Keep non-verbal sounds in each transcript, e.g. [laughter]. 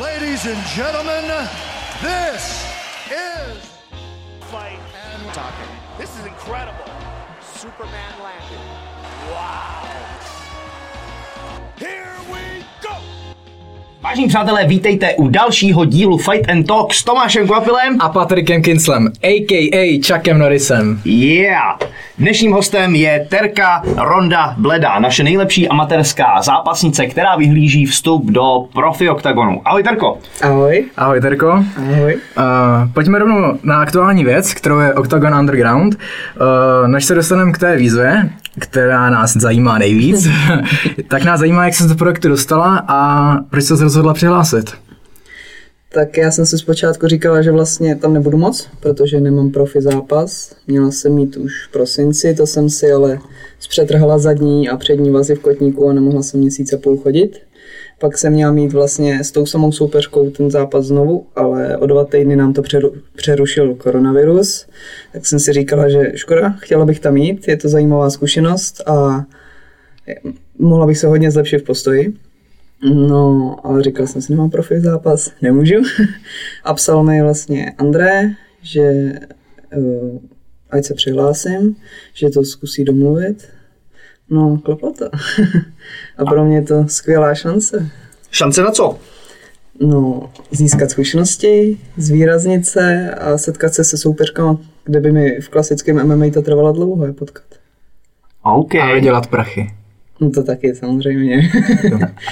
Ladies and gentlemen, this is fight and talking. This is incredible. Superman landed. Wow. Vážení přátelé, vítejte u dalšího dílu Fight and Talk s Tomášem Kvapilem. a Patrikem Kinslem, a.k.a. Chuckem Norrisem. Yeah! Dnešním hostem je Terka Ronda Bleda, naše nejlepší amatérská zápasnice, která vyhlíží vstup do profi oktagonu. Ahoj Terko! Ahoj. Ahoj Terko. Ahoj. Uh, pojďme rovnou na aktuální věc, kterou je Octagon Underground. Uh, než se dostaneme k té výzvě, která nás zajímá nejvíc, [laughs] tak nás zajímá, jak se do projektu dostala a proč se rozhodla přihlásit. Tak já jsem si zpočátku říkala, že vlastně tam nebudu moc, protože nemám profi zápas. Měla jsem mít už v prosinci, to jsem si ale zpřetrhla zadní a přední vazy v kotníku a nemohla jsem měsíc a půl chodit. Pak jsem měla mít vlastně s tou samou soupeřkou ten zápas znovu, ale o dva týdny nám to přeru, přerušil koronavirus. Tak jsem si říkala, že škoda, chtěla bych tam jít, je to zajímavá zkušenost a mohla bych se hodně zlepšit v postoji. No, ale říkal jsem si, nemám profi zápas, nemůžu. [laughs] A psal mi vlastně André, že uh, ať se přihlásím, že to zkusí domluvit. No, klaplo [laughs] to. A pro mě je to skvělá šance. Šance na co? No, získat zkušenosti, zvýraznit se a setkat se se soupeřkama, kde by mi v klasickém MMA to trvalo dlouho je potkat. OK. A A vydělat prachy. No to taky samozřejmě.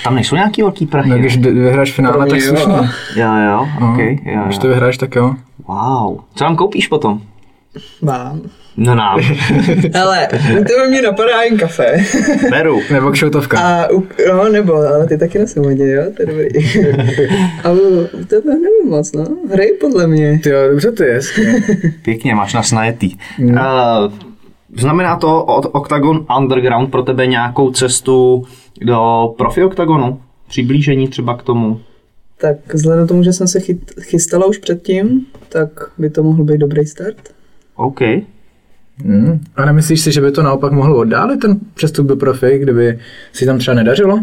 tam nejsou nějaký velký prachy? No, když vyhráš finále, tak jo. slušně. Jo, jo, No, OK. Jo, Když jo. to vyhráš, tak jo. Wow. Co nám koupíš potom? Mám. No nám. [laughs] Ale to mě napadá jen kafe. [laughs] Beru. Nebo kšoutovka. A no, nebo, ale ty taky nosím hodně, jo, to je dobrý. [laughs] A tebe nevím moc, no, hrej podle mě. Ty jo, dobře to je. Pěkně, máš nás najetý. Uh, znamená to od Octagon Underground pro tebe nějakou cestu do profi Octagonu? Přiblížení třeba k tomu? Tak vzhledem k tomu, že jsem se chyt, chystala už předtím, tak by to mohl být dobrý start. OK. Hmm. A nemyslíš si, že by to naopak mohlo oddálit ten přestup do profi, kdyby si tam třeba nedařilo?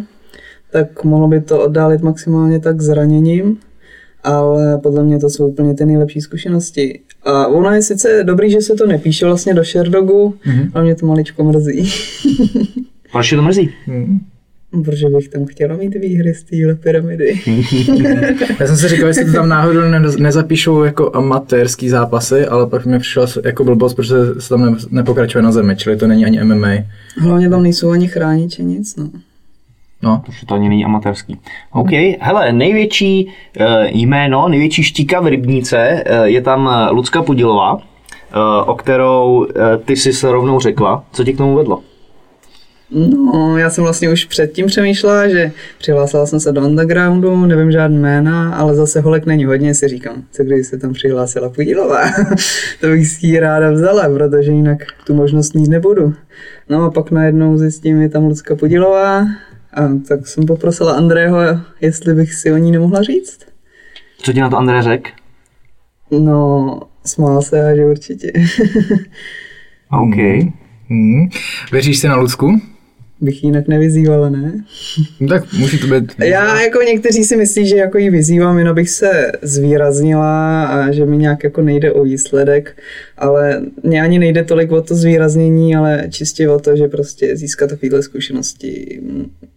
Tak mohlo by to oddálit maximálně tak zraněním, ale podle mě to jsou úplně ty nejlepší zkušenosti. A ono je sice dobrý, že se to nepíše vlastně do Sherdogu, mm-hmm. ale mě to maličko mrzí. [laughs] Proč je to mrzí? Hmm. Protože bych tam chtěla mít výhry z téhle pyramidy. [laughs] Já jsem si říkal, jestli to tam náhodou ne- nezapíšou jako amatérský zápasy, ale pak mi přišla jako blbost, protože se tam ne- nepokračuje na zemi, čili to není ani MMA. Hlavně tam nejsou ani chrániči, nic, no. No, Protože to ani není amatérský. OK, hele, největší uh, jméno, největší štíka v Rybníce uh, je tam eh, Lucka Pudilová, uh, o kterou uh, ty jsi se rovnou řekla. Co tě k tomu vedlo? No, já jsem vlastně už předtím přemýšlela, že přihlásila jsem se do undergroundu, nevím žádný jména, ale zase holek není hodně, si říkám, co když se tam přihlásila Pudilová, [laughs] to bych si ji ráda vzala, protože jinak tu možnost mít nebudu. No a pak najednou zjistím, je tam Lucka Pudilová, a tak jsem poprosila Andrého, jestli bych si o ní nemohla říct. Co ti na to André řekl? No, smál se a že určitě. [laughs] OK. hmm. věříš si na Lucku? Bych ji jinak nevyzývala, ne? No, tak musí to být... Já jako někteří si myslí, že jako ji vyzývám, jen abych se zvýraznila a že mi nějak jako nejde o výsledek, ale mě ani nejde tolik o to zvýraznění, ale čistě o to, že prostě získat takovéhle zkušenosti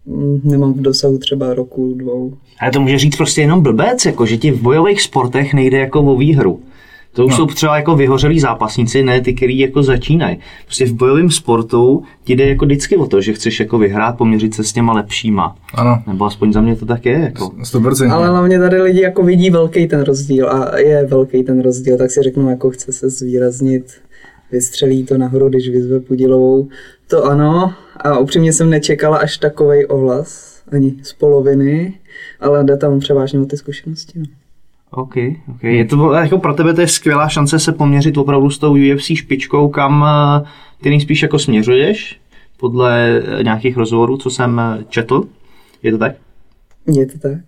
mm, nemám v dosahu třeba roku, dvou. Ale to může říct prostě jenom blbec, jako že ti v bojových sportech nejde jako o výhru. To už no. jsou třeba jako vyhořelí zápasníci, ne ty, kteří jako začínají. Prostě v bojovém sportu ti jde jako vždycky o to, že chceš jako vyhrát, poměřit se s těma lepšíma. Ano, Nebo aspoň za mě to tak je. Jako. 100%. Ale hlavně tady lidi jako vidí velký ten rozdíl a je velký ten rozdíl, tak si řeknou, jako chce se zvýraznit, vystřelí to nahoru, když vyzve Pudilovou. To ano, a upřímně jsem nečekala až takovej ohlas, ani z poloviny, ale jde tam převážně o ty zkušenosti. No. OK, OK. Je to jako pro tebe to je skvělá šance se poměřit opravdu s tou UFC špičkou, kam eh, ty nejspíš jako směřuješ, podle eh, nějakých rozhovorů, co jsem eh, četl. Je to tak? Je to tak.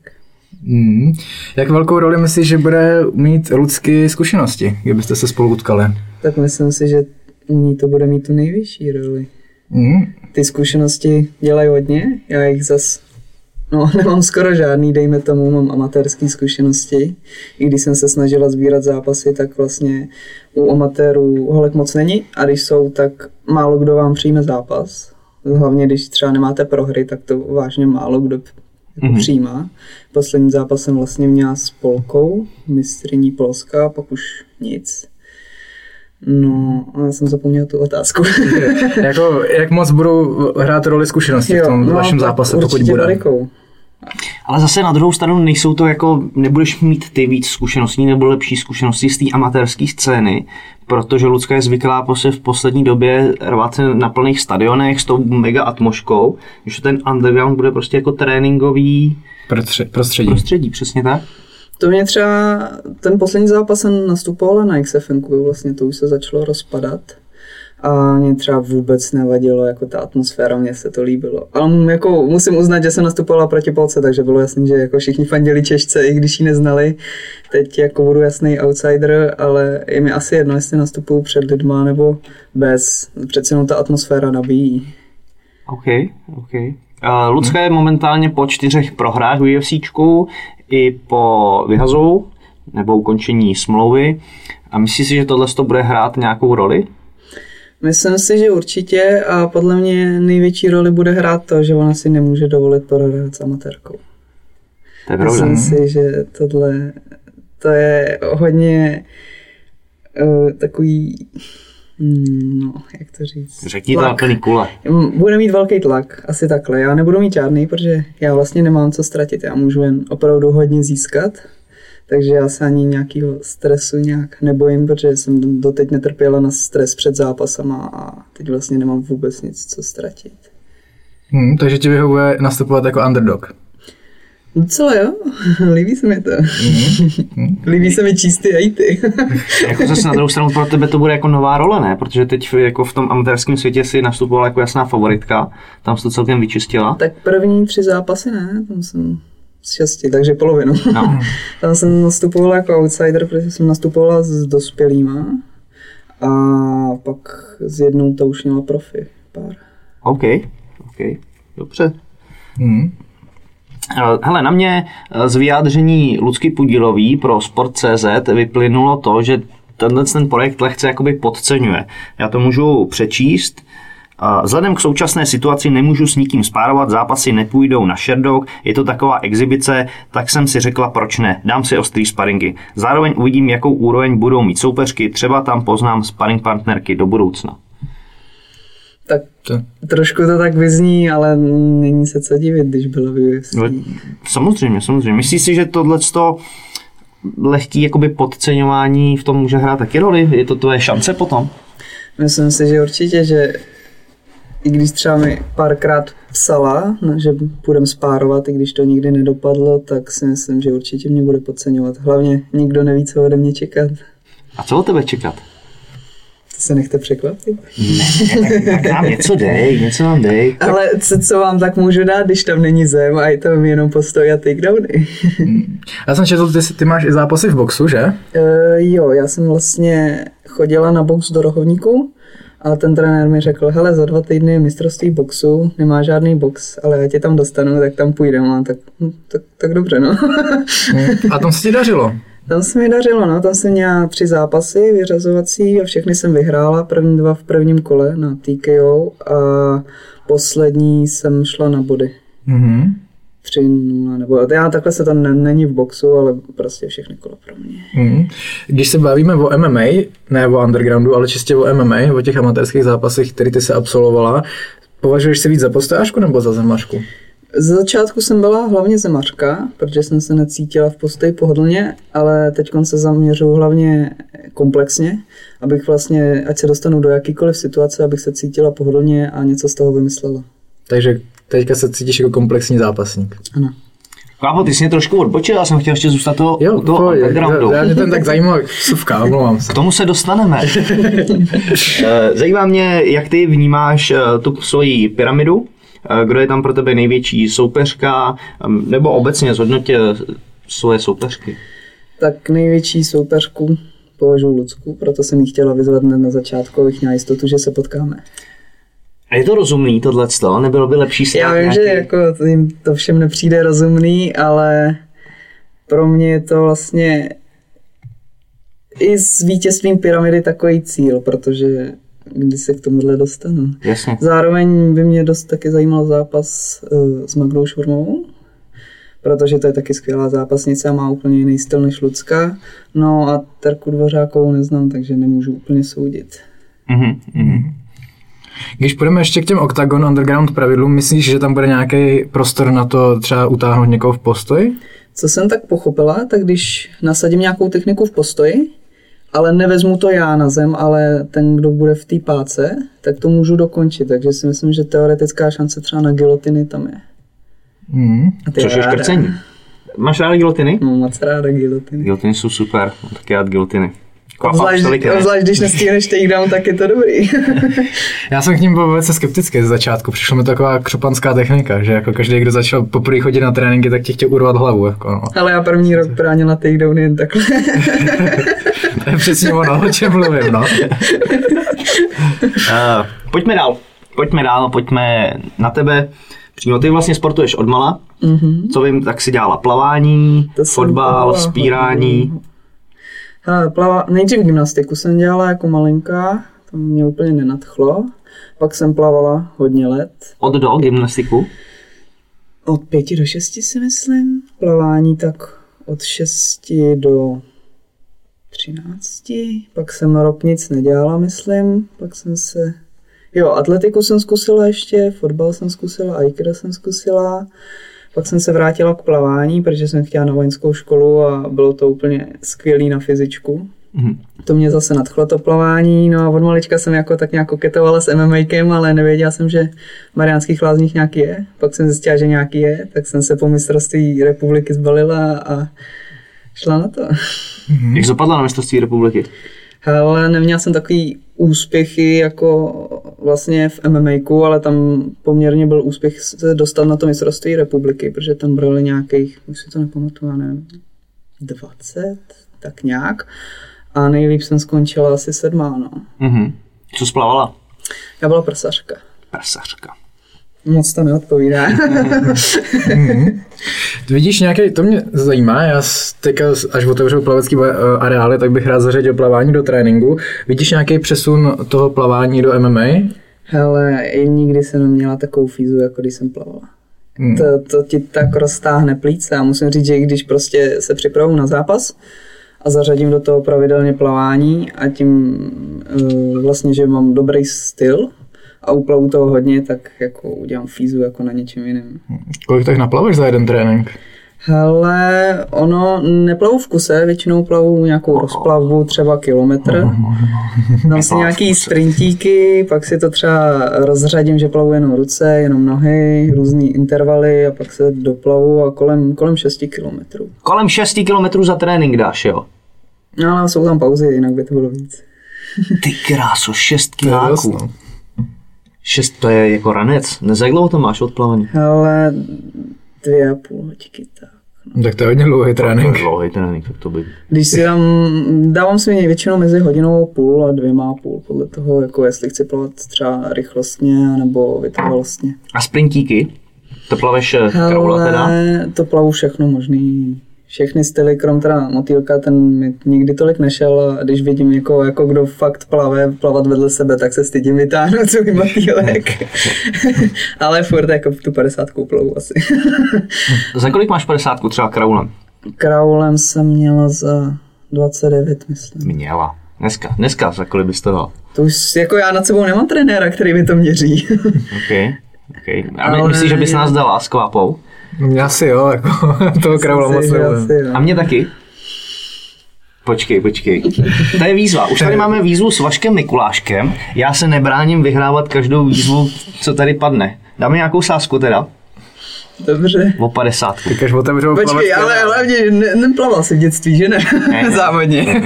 Hmm. Jak velkou roli myslíš, že bude mít Lucky zkušenosti, kdybyste se spolu utkali? Tak myslím si, že ní to bude mít tu nejvyšší roli. Hmm. Ty zkušenosti dělají hodně, já jich zas No, [laughs] nemám skoro žádný, dejme tomu, mám amatérské zkušenosti. I když jsem se snažila sbírat zápasy, tak vlastně u amatérů holek moc není a když jsou, tak málo kdo vám přijme zápas. Hlavně když třeba nemáte prohry, tak to vážně málo kdo jako mm-hmm. přijímá. Poslední zápas jsem vlastně měla s Polkou, mistriní Polska, pak už nic. No, já jsem zapomněl tu otázku. [laughs] jako, jak moc budou hrát roli zkušenosti jo, v tom no, vašem zápase, pokud bude? Velikou. Ale zase na druhou stranu nejsou to jako, nebudeš mít ty víc zkušeností nebo lepší zkušenosti z té amatérské scény, protože Lucka je zvyklá prostě v poslední době rvat se na plných stadionech s tou mega atmoškou, že ten underground bude prostě jako tréninkový prostředí. Prostředí, přesně tak. To mě třeba, ten poslední zápas jsem nastupovala na XFN, vlastně to už se začalo rozpadat. A mě třeba vůbec nevadilo, jako ta atmosféra, mně se to líbilo. Ale jako musím uznat, že jsem nastupovala proti Polce, takže bylo jasné, že jako všichni fandili Češce, i když ji neznali. Teď jako budu jasný outsider, ale je mi asi jedno, jestli nastupuju před lidma nebo bez. Přece jenom ta atmosféra nabíjí. OK, OK. Uh, Lucka je momentálně po čtyřech prohrách v UFCčku i po vyhazu nebo ukončení smlouvy. A myslíš si, že tohle to bude hrát nějakou roli? Myslím si, že určitě a podle mě největší roli bude hrát to, že ona si nemůže dovolit prohrát s amatérkou. To je Myslím si, že tohle to je hodně uh, takový no, jak to říct? Řekni to plný kule. Bude mít velký tlak, asi takhle. Já nebudu mít žádný, protože já vlastně nemám co ztratit. Já můžu jen opravdu hodně získat. Takže já se ani nějakého stresu nějak nebojím, protože jsem doteď netrpěla na stres před zápasama a teď vlastně nemám vůbec nic co ztratit. Hmm, takže ti vyhovuje nastupovat jako underdog. Docela jo, [laughs] líbí se mi to. Mm-hmm. [laughs] líbí se mi čistý hejty. [laughs] jako zase na druhou stranu pro tebe to bude jako nová role, ne? Protože teď jako v tom amatérském světě si nastupovala jako jasná favoritka, tam jsi to celkem vyčistila. Tak první tři zápasy ne, tam jsem z šesti, takže polovinu. No. tam jsem nastupovala jako outsider, protože jsem nastupovala s dospělýma a pak s jednou to už měla profi pár. OK, OK, dobře. Mm. Eh, hele, na mě eh, z vyjádření Lucky Pudílový pro Sport.cz vyplynulo to, že tenhle ten projekt lehce jakoby podceňuje. Já to můžu přečíst. Eh, vzhledem k současné situaci nemůžu s nikým spárovat, zápasy nepůjdou na Sherdog, je to taková exibice, tak jsem si řekla, proč ne, dám si ostrý sparingy. Zároveň uvidím, jakou úroveň budou mít soupeřky, třeba tam poznám sparing partnerky do budoucna. To. trošku to tak vyzní, ale není se co divit, když bylo v UFC. No, samozřejmě, samozřejmě. Myslíš si, že tohle lehký jakoby podceňování v tom může hrát taky roli? Je to tvoje šance potom? Myslím si, že určitě, že i když třeba mi párkrát psala, no, že budem spárovat, i když to nikdy nedopadlo, tak si myslím, že určitě mě bude podceňovat. Hlavně nikdo neví, co ode mě čekat. A co od tebe čekat? Se nechte překvapit. Ne, tak, tak nám něco dej, něco nám dej. Tak... Ale co, co vám tak můžu dát, když tam není zem a je tam jenom postoj a takedowny? já jsem četl, ty, ty máš i zápasy v boxu, že? Uh, jo, já jsem vlastně chodila na box do rohovníku a ten trenér mi řekl, hele, za dva týdny je mistrovství boxu, nemá žádný box, ale já tě tam dostanu, tak tam půjdeme. A tak, hm, tak, tak dobře, no. a tam se ti dařilo? Tam se mi dařilo, no, tam jsem měla tři zápasy vyřazovací a všechny jsem vyhrála, první dva v prvním kole na TKO a poslední jsem šla na body. Mm-hmm. 3-0, nebo já takhle se tam ne, není v boxu, ale prostě všechny kola pro mě. Mm. Když se bavíme o MMA, ne o undergroundu, ale čistě o MMA, o těch amatérských zápasech, které ty se absolvovala, považuješ se víc za postářku nebo za zemařku? Z začátku jsem byla hlavně zemařka, protože jsem se necítila v postoji pohodlně, ale teď se zaměřuju hlavně komplexně, abych vlastně, ať se dostanu do jakýkoliv situace, abych se cítila pohodlně a něco z toho vymyslela. Takže teďka se cítíš jako komplexní zápasník. Ano. Kámo, ty jsi mě trošku odbočil, já jsem chtěl ještě zůstat toho, jo, toho backgroundu. Já, já mě ten tak zajímá, suvka, omlouvám se. K tomu se dostaneme. [laughs] Eh, zajímá mě, jak ty vnímáš eh, tu svoji pyramidu, kdo je tam pro tebe největší soupeřka, nebo obecně zhodnotě svoje soupeřky? Tak největší soupeřku považuji Lucku, proto jsem ji chtěla vyzvat na začátku, abych měla jistotu, že se potkáme. A je to rozumný tohleto? Nebylo by lepší si Já vím, nějaký... že jako to jim to všem nepřijde rozumný, ale pro mě je to vlastně i s vítězstvím pyramidy takový cíl, protože když se k tomuhle dostanu. Jasně. Zároveň by mě dost taky zajímal zápas uh, s Magdou Šurmovou, protože to je taky skvělá zápasnice a má úplně jiný styl než Lucka. No a Terku Dvořákovou neznám, takže nemůžu úplně soudit. Mhm, mhm. Když půjdeme ještě k těm Octagon Underground pravidlům, myslíš, že tam bude nějaký prostor na to třeba utáhnout někoho v postoji? Co jsem tak pochopila, tak když nasadím nějakou techniku v postoji, ale nevezmu to já na zem, ale ten, kdo bude v té páce, tak to můžu dokončit. Takže si myslím, že teoretická šance třeba na gilotiny tam je. Hmm. A ty Což je ráda. škrcení. Máš rád gilotiny? No, moc ráda gilotiny. Gilotiny jsou super, mám taky rád gilotiny. Kvapa, Obzvlášť, obzvlášť, když nestihneš takedown, tak je to dobrý. [laughs] Já jsem k ním byl velice skeptický ze začátku. Přišla mi taková křopanská technika, že jako každý, kdo začal poprvé chodit na tréninky, tak ti chtěl urvat hlavu. Jako no. ale já první rok bránila takedown jen takhle. [laughs] To je přesně ono, o čem mluvím. No. [laughs] Uh, pojďme dál. Pojďme dál, pojďme na tebe. Přímo ty vlastně sportuješ odmala. Mm-hmm. Co vím, tak si dělala plavání, To fotbal, spírání. Hele, plava, nejdřív gymnastiku jsem dělala jako malinká, to mě úplně nenadchlo. Pak jsem plavala hodně let, Od do gymnastiku. od pěti do šesti si myslím. Plavání tak od šesti do třinácti. Pak jsem rok nic nedělala, myslím. Pak jsem se... Jo, atletiku jsem zkusila ještě, fotbal jsem zkusila, aikido jsem zkusila. Pak jsem se vrátila k plavání, protože jsem chtěla na vojenskou školu a bylo to úplně skvělý na fyzičku. Mhm. To mě zase nadchlo to plavání, no a od malička jsem jako tak nějak koketovala s MMAkem, ale nevěděla jsem, že v Mariánských lázních nějaký je. Pak jsem zjistila, že nějaký je, tak jsem se po mistrovství republiky zbalila a šla na to. Hmm. Jak dopadla na mistrovství republiky? Ale neměla jsem takový úspěchy jako vlastně v MMAku, ale tam poměrně byl úspěch se dostat na to mistrovství republiky, protože tam brali nějakých, už si to nepamatuju, nevím, 20, tak nějak. A nejlíp jsem skončila asi sedmá, no. Mhm. Co splavala? Já byla prsařka. Prasařka. Moc to neodpovídá. Ty vidíš nějaký, to mě zajímá, já teďka až otevřu plavecký eh, areály, tak bych rád zařadil plavání do tréninku. Vidíš nějaký přesun toho plavání do MMA? Hele, nikdy jsem neměla takovou fízu, jako když jsem plavala. Hmm. To, to ti tak roztáhne plíce a musím říct, že i když prostě se připravu na zápas a zařadím do toho pravidelně plavání a tím uh, vlastně, že mám dobrý styl a uplavu toho hodně, tak jako udělám fízu jako na něčem jiném. Kolik tak naplaveš za jeden trénink? Hele, ono neplavu v kuse, většinou plavu nějakou rozplavbu, třeba kilometr. Dám si nějaký sprintíky, pak si to třeba rozřadím, že plavu jenom ruce, jenom nohy, různý intervaly a pak se doplavu a kolem, kolem 6 kilometrů. Kolem 6 km za trénink dáš, jo? No ale jsou tam pauzy, jinak by to bylo víc. Ty kráso, 6 To je dost, kiláků. 6 to je jako ranec. Ne, za jak dlouho to máš odplavený? Ale dvě a půl hoďky, tak. No, Tak to je hodně dlouhý To je trénink. dlouhý trénink, tak to by... Když si dám, dávám si většinou mezi hodinou a půl a dvěma a půl, podle toho, jako jestli chci plavat třeba rychlostně nebo vytrvalostně. A sprintíky? To plaveš eh, kraula teda? To plavu všechno možný. Všechny styly, krom teda motýlka, ten mi nikdy tolik nešel a když vidím jako, jako kdo fakt plave, plavat vedle sebe, tak se stydím vytáhnout svůj motýlek. [laughs] Ale furt jako tu 50 plavu asi. [laughs] Za kolik máš 50 třeba kraulem? Kraulem jsem měla za 29, myslím. Měla. Dneska, dneska za kolik bys to dal? To už jako já nad sebou nemám trenéra, který mi to měří. [laughs] OK. okay. A my, Ale- myslíš, že bys nás dala s kvápou? No, Asi jo, jako [laughs] toho kraula moc jo. A mě taky? Počkej, počkej. To je výzva. Už tady máme výzvu s Vaškem Mikuláškem. Já se nebráním vyhrávat každou výzvu, co tady padne. Dáme nějakou sázku teda? Dobře. O 50. Tak až otevřou Počkej, ale hlavně ne, neplaval jsi v dětství, že ne? Ne. [laughs] Závodně.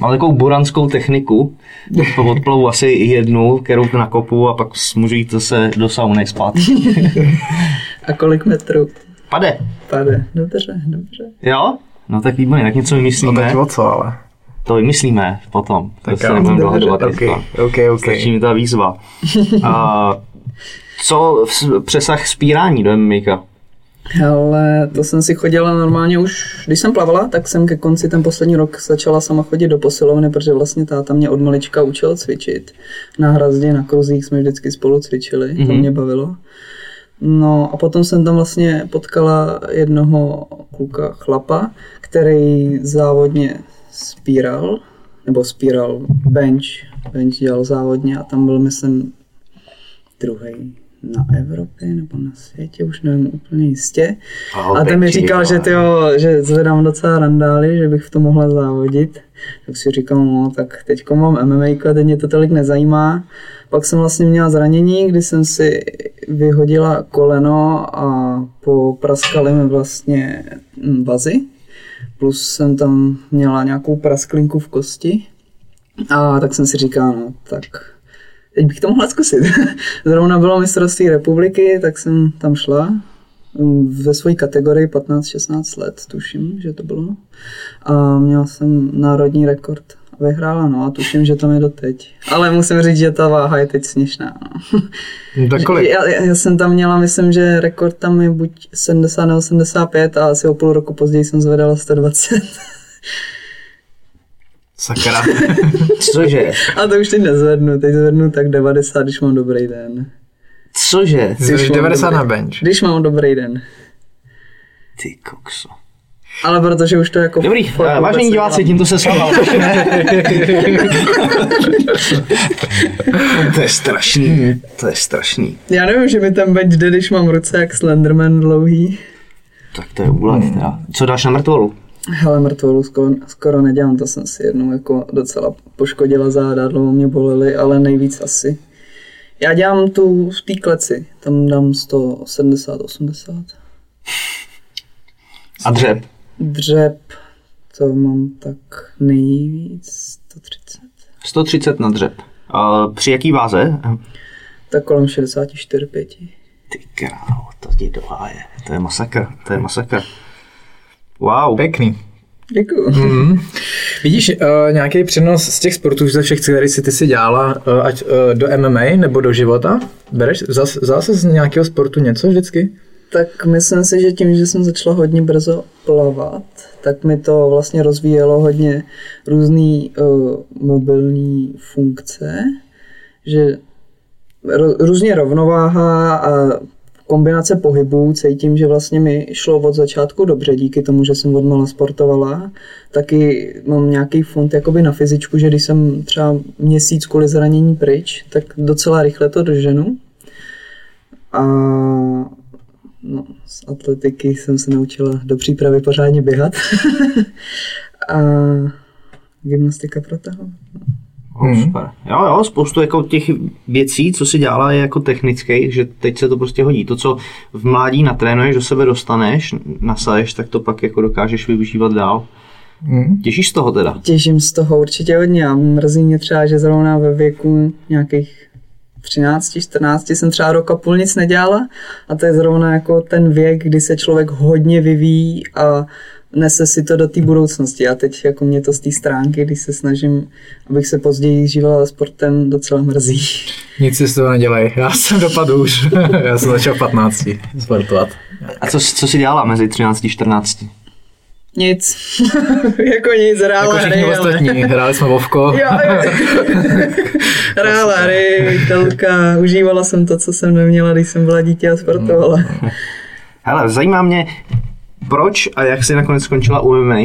Mám takovou buranskou techniku. Po odplavu asi jednu, kterou nakopu a pak můžu jít zase do sauny zpátky. [laughs] A kolik metrů? Pade. Pade. Dobře, dobře. Jo? No tak výborně, tak něco No vymyslíme. tak o co, ale. to vymyslíme potom. To Tak se jo, nebudeme dohadovat OK, teďka. OK, OK. Stačí mi ta výzva. [laughs] A, co v přesah spírání do MMA? Ale to jsem si chodila normálně už, když jsem plavala, tak jsem ke konci ten poslední rok začala sama chodit do posilovny, protože vlastně táta mě od malička učil cvičit. Na hrazdě, na kruzích jsme vždycky spolu cvičili, mm-hmm. to mě bavilo. No a potom jsem tam vlastně potkala jednoho kluka, chlapa, který závodně spíral, nebo spíral bench, bench dělal závodně a tam byl, myslím, druhý na Evropě nebo na světě, už nevím úplně jistě. Oh, a ten mi říkal, že, tyjo, že zvedám docela randály, že bych v tom mohla závodit. Tak si říkal, no tak teď mám MMA, a teď mě to tolik nezajímá. Pak jsem vlastně měla zranění, kdy jsem si vyhodila koleno a popraskali mi vlastně vazy. Plus jsem tam měla nějakou prasklinku v kosti. A tak jsem si říkal, no tak teď bych to mohla zkusit. [laughs] Zrovna bylo mistrovství republiky, tak jsem tam šla mm, ve své kategorii 15-16 let, tuším, že to bylo. A měla jsem národní rekord vyhrála, no a tuším, že tam je doteď. Ale musím říct, že ta váha je teď směšná. No. No, tak kolik? Já, já, jsem tam měla, myslím, že rekord tam je buď 70 nebo 75 a asi o půl roku později jsem zvedala 120. Sakra. [laughs] Cože? a to už teď nezvednu, teď zvednu tak 90, když mám dobrý den. Cože? Jsi mám 90 dobrý- na bench. Když mám dobrý den. Ty kokso. Ale protože už to jako... Dobrý, vážení diváci, tímto se s [laughs] To je strašný, to je strašný. Já nevím, že mi ten bench jde, když mám ruce jak Slenderman dlouhý. Tak to je úlet teda. Co dáš na mrtvolu? Hele, mrtvolu skoro, skoro nedělám, to jsem si jednou jako docela poškodila záda, dlouho mě bolely, ale nejvíc asi. Já dělám tu v té kleci, tam dám 170, 80. A dřep? Dřep, to mám tak nejvíc 130. 130 na dřep. A při jaký váze? Tak kolem 64, 5. Ty krávo, to ti doháje. To je masakr, to je masakr. Wow. Pěkný. Děkuju. [laughs] Vidíš uh, nějaký přenos z těch sportů ze všech, které si ty si dělala, uh, ať uh, do MMA nebo do života? Bereš, zas, zase z nějakého sportu něco vždycky? Tak myslím si, že tím, že jsem začala hodně brzo plavat, tak mi to vlastně rozvíjelo hodně různý uh, mobilní funkce, že ro, různě rovnováha a kombinace pohybů, cítím, že vlastně mi šlo od začátku dobře, díky tomu, že jsem odmala sportovala. Taky mám nějaký fond jakoby na fyzičku, že když jsem třeba měsíc kvůli zranění pryč, tak docela rychle to doženu. A no, z atletiky jsem se naučila do přípravy pořádně běhat. [laughs] a gymnastika protahovat. Oh, super. Jo, jo, spoustu jako těch věcí, co si dělala, je jako technických, že teď se to prostě hodí. To, co v mládí natrénuješ, do sebe dostaneš, nasaješ, tak to pak jako dokážeš využívat dál. Mm. Těšíš z toho teda? Těším z toho určitě hodně a mrzí mě třeba, že zrovna ve věku nějakých 13, 14 jsem třeba rok a půl nic nedělala a to je zrovna jako ten věk, kdy se člověk hodně vyvíjí a nese si to do té budoucnosti a teď jako mě to z té stránky, když se snažím, abych se později žívala sportem, docela mrzí. Nic si z toho nedělej, já jsem dopadl už. [laughs] já jsem začal v 15 sportovat. A co, co jsi dělala mezi 13 a 14? Nic, [laughs] jako nic, hrála Jako hry, ale... ostatní, hráli jsme Vovko. [laughs] Hrála hry, telka, užívala jsem to, co jsem neměla, když jsem byla dítě a sportovala. [laughs] Hele, zajímá mě, proč a jak jsi nakonec skončila u MMA?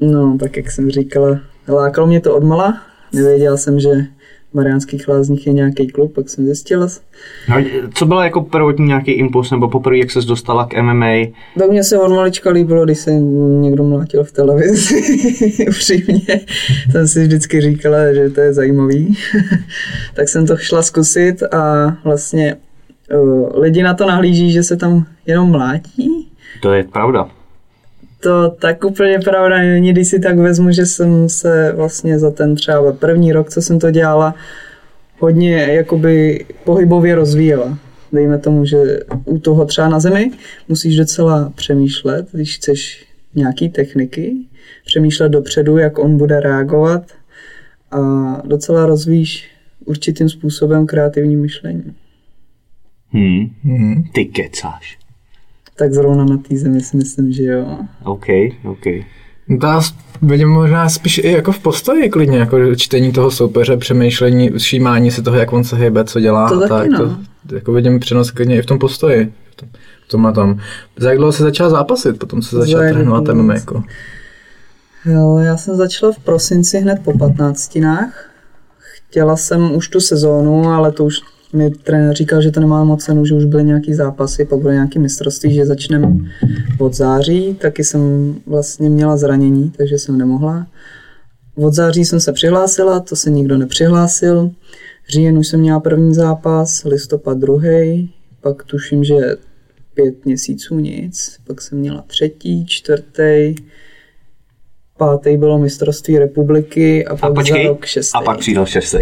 No, tak jak jsem říkala, lákalo mě to odmala. Nevěděla jsem, že Mariánských lázních je nějaký klub, pak jsem zjistila. No, co byl jako prvotní nějaký impuls, nebo poprvé, jak se dostala k MMA? Tak mně se od malička líbilo, když se někdo mlátil v televizi. [laughs] Upřímně jsem si vždycky říkala, že to je zajímavý. [laughs] tak jsem to šla zkusit a vlastně uh, lidi na to nahlíží, že se tam jenom mlátí. To je pravda. To tak úplně pravda není, když si tak vezmu, že jsem se vlastně za ten třeba první rok, co jsem to dělala, hodně jakoby pohybově rozvíjela. Dejme tomu, že u toho třeba na zemi musíš docela přemýšlet, když chceš nějaký techniky, přemýšlet dopředu, jak on bude reagovat a docela rozvíjíš určitým způsobem kreativní myšlení. Hmm. Mhm. Ty kecáš. Tak zrovna na té zemi si myslím, že jo. OK, OK. S- vidím možná spíš i jako v postoji klidně, jako čtení toho soupeře, přemýšlení, všímání si toho, jak on se hýbe, co dělá. To a taky, tak, no. to, jako vidím přenos klidně i v tom postoji. V tom, v tomhle tom. Za jak dlouho se začal zápasit, potom se začal Za jak trénovat? MMA. Jako. Hele, já jsem začala v prosinci hned po 15. Chtěla jsem už tu sezónu, ale to už mi trenér říkal, že to nemá moc cenu, že už byly nějaký zápasy, pak bude nějaký mistrovství, že začneme od září, taky jsem vlastně měla zranění, takže jsem nemohla. Od září jsem se přihlásila, to se nikdo nepřihlásil. Říjen už jsem měla první zápas, listopad druhý, pak tuším, že pět měsíců nic, pak jsem měla třetí, čtvrtý, pátý bylo mistrovství republiky a A pak za počkej, rok šestý. a pak přidal šestý.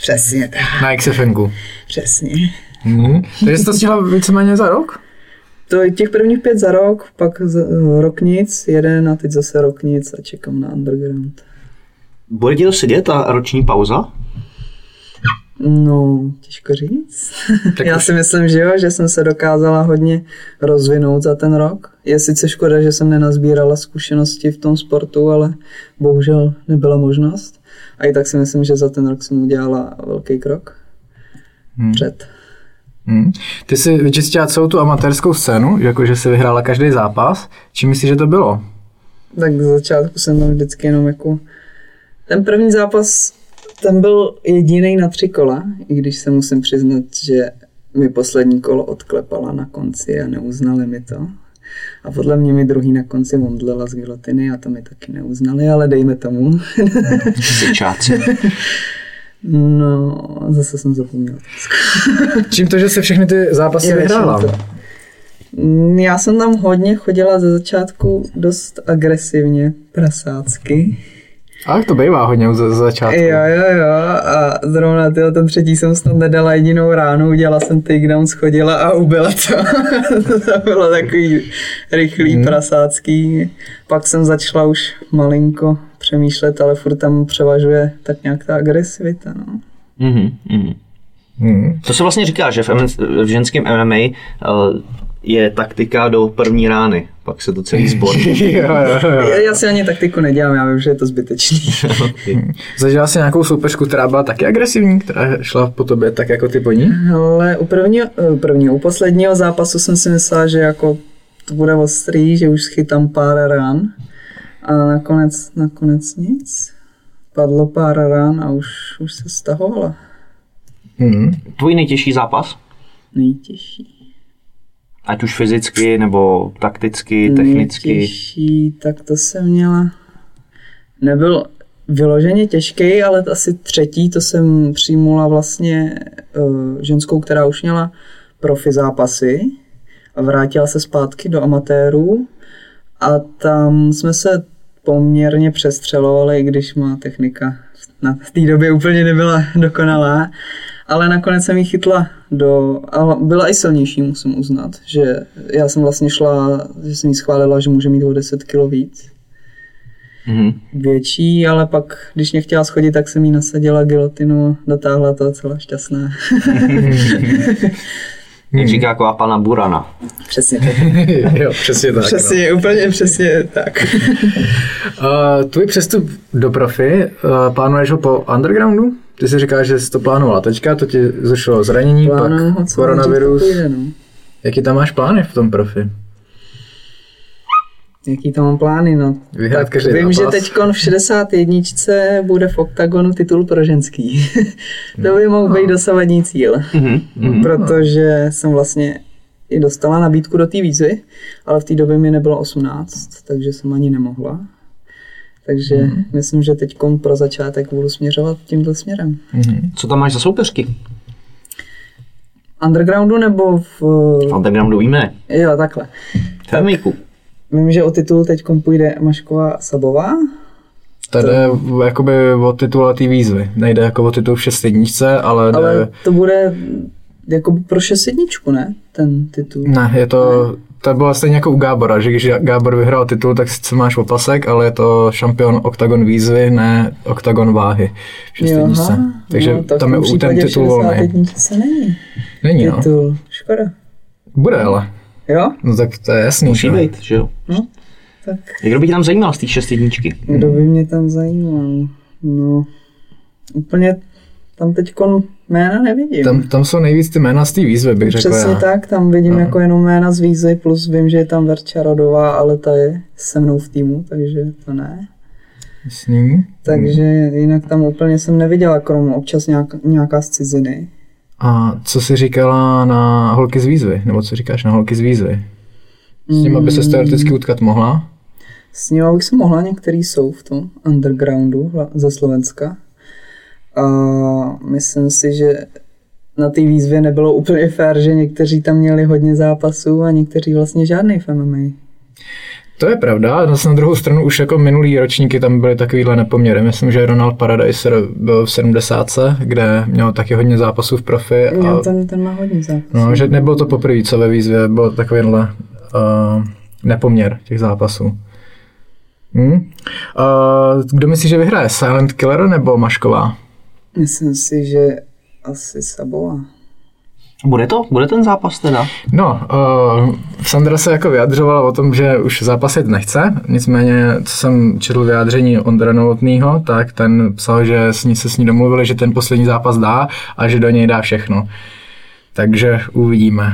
Přesně tak, Na XFNku. přesně. Mhm. Takže jsi to stihla víceméně za rok? To je těch prvních pět za rok, pak za, rok nic, jeden a teď zase rok nic a čekám na underground. Bude ti to sedět ta roční pauza? No, těžko říct. [laughs] Tak Já už- si myslím, že jo, že jsem se dokázala hodně rozvinout za ten rok. Je sice škoda, že jsem nenazbírala zkušenosti v tom sportu, ale bohužel nebyla možnost. A i tak si myslím, že za ten rok jsem udělala velký krok. Hmm. Před. Hmm. Ty jsi vyčistila celou tu amatérskou scénu, jakože jsi vyhrála každý zápas. Čím myslíš, že to bylo? Tak z začátku jsem tam vždycky jenom jako... Ten první zápas, ten byl jediný na tři kola, i když se musím přiznat, že mi poslední kolo odklepala na konci a neuznali mi to. A podle mě mi druhý na konci omdlela z gilotiny a to mi taky neuznali, ale dejme tomu. [laughs] Syčáci. no, zase jsem zapomněla. [laughs] Čím to, že se všechny ty zápasy Je vyhrála? Mm, Já jsem tam hodně chodila ze začátku dost agresivně, prasácky. A to bývá hodně ze ze začátku. Jo, jo, jo. A zrovna tyjo, ten třetí jsem snad nedala jedinou ránu, udělala jsem takedown, schodila a ubila to. [laughs] to bylo takový rychlý, Hmm. prasácký. Pak jsem začala už malinko přemýšlet, ale furt tam převažuje tak nějak ta agresivita. No. Mhm, mhm. Hmm. To se vlastně říká, že v, M- v ženském MMA uh, je taktika do první rány, pak se to celý zbor. [laughs] jo, jo, jo. Já, já si ani taktiku nedělám, já vím, že je to zbytečný. [laughs] Zažila jsi nějakou soupeřku, která byla taky agresivní, která šla po tobě tak jako ty po ní? Ale u prvního, u prvního, u posledního zápasu jsem si myslela, že jako to bude ostrý, že už schytám pár ran. A nakonec, nakonec nic. Padlo pár ran a už, už se stahovala. Hmm. Tvůj nejtěžší zápas? Nejtěžší. Ať už fyzicky, nebo takticky, technicky. Nejtěžší, tak to jsem měla. Nebyl vyloženě těžký, ale asi třetí, to jsem přijmula vlastně uh, ženskou, která už měla profi zápasy a vrátila se zpátky do amatérů a tam jsme se poměrně přestřelovali, i když má technika na v té době úplně nebyla [laughs] dokonalá, ale nakonec jsem ji chytla do, a byla i silnější, musím uznat, že já jsem vlastně šla, že jsem jí schválila, že může mít o 10 kg víc Mhm. větší, ale pak, když mě chtěla schodit, tak jsem jí nasadila gilotinu, dotáhla to celá šťastná. [laughs] Jak říká jako pana Burana. přesně tak. [laughs] jo, přesně tak. Přesně, úplně přesně tak. [laughs] No. Uh, tvůj přestup do profi, uh, plánuješ ho po undergroundu? Ty si říkáš, že jsi to plánovala teďka, to ti zrušilo zranění, Plánuju ho pak co koronavirus. půjde, no. Jaký tam máš plány v tom profi? Jaký tam mám plány, no. Vyhrát tak každý vím, zápas. že teď v 61. bude v OKTAGONu titul pro ženský. [laughs] to by mohl být dosavadní cíl. Mhm. Mhm. Protože jsem vlastně i dostala nabídku do té výzvy, ale v té době mi nebylo 18, takže jsem ani nemohla. Takže Mhm. myslím, že teď pro začátek budu směřovat tímhle směrem. Co tam máš za soupeřky? Undergroundu nebo v... V undergroundu víme. Jo, takhle. V MMA. Vím, že o titul teď půjde Mašková Sabová. Tady jde jakoby o titul té výzvy. Nejde jako o titul v šestedničce, ale, Ale jde... to bude jako pro šest jedničku, ne? Ten titul. Ne, je to to bylo stejně jako u Gábora, že když Gábor vyhrál titul, tak sice máš opasek, ale je to šampion Octagon výzvy, ne Octagon váhy. v. Takže no, tak tam je u ten titul volný. 61 se není. Není, no. Titul. Škoda. Bude ale. Jo? No tak to je jasný. Musí že? být, že jo? No, tak Kdo by tě tam zajímal z té šest jedničky? kdo by mě tam zajímal? No, úplně tam teď jména nevidím. Tam, tam jsou nejvíc ty jména z té výzvy, bych řekl Přesně já. tak, tam vidím jako jenom jména z výzvy, plus vím, že je tam Verča Radová, ale ta je se mnou v týmu, takže to ne. Jasný. Takže jinak tam úplně jsem neviděla, krom občas nějak, nějaká z ciziny. A co jsi říkala na holky z výzvy? Nebo co říkáš na holky z výzvy? S tím, aby se teoreticky utkat mohla? S ním bych se mohla, některý jsou v tom undergroundu ze Slovenska. A myslím si, že na té výzvě nebylo úplně fér, že někteří tam měli hodně zápasů a někteří vlastně žádný v MMA. To je pravda, zase na druhou stranu už jako minulý ročníky tam byly takovýhle nepoměry. Myslím, že Ronald Paradiser byl v 70, kde měl taky hodně zápasů v profi. A, Jo, ten, ten má hodně zápasů. no, že nebylo to poprvé, co ve výzvě byl takovýhle uh, nepoměr těch zápasů. Hmm? Uh, kdo myslí, že vyhraje? Silent Killer nebo Mašková? Myslím si, že asi Sabova. Bude to? Bude ten zápas teda? No, uh, Sandra se jako vyjadřovala o tom, že už zápasit nechce, nicméně, co jsem četl vyjádření Ondra Novotnýho, tak ten psal, že s ní se s ní domluvili, že ten poslední zápas dá a že do něj dá všechno. Takže uvidíme.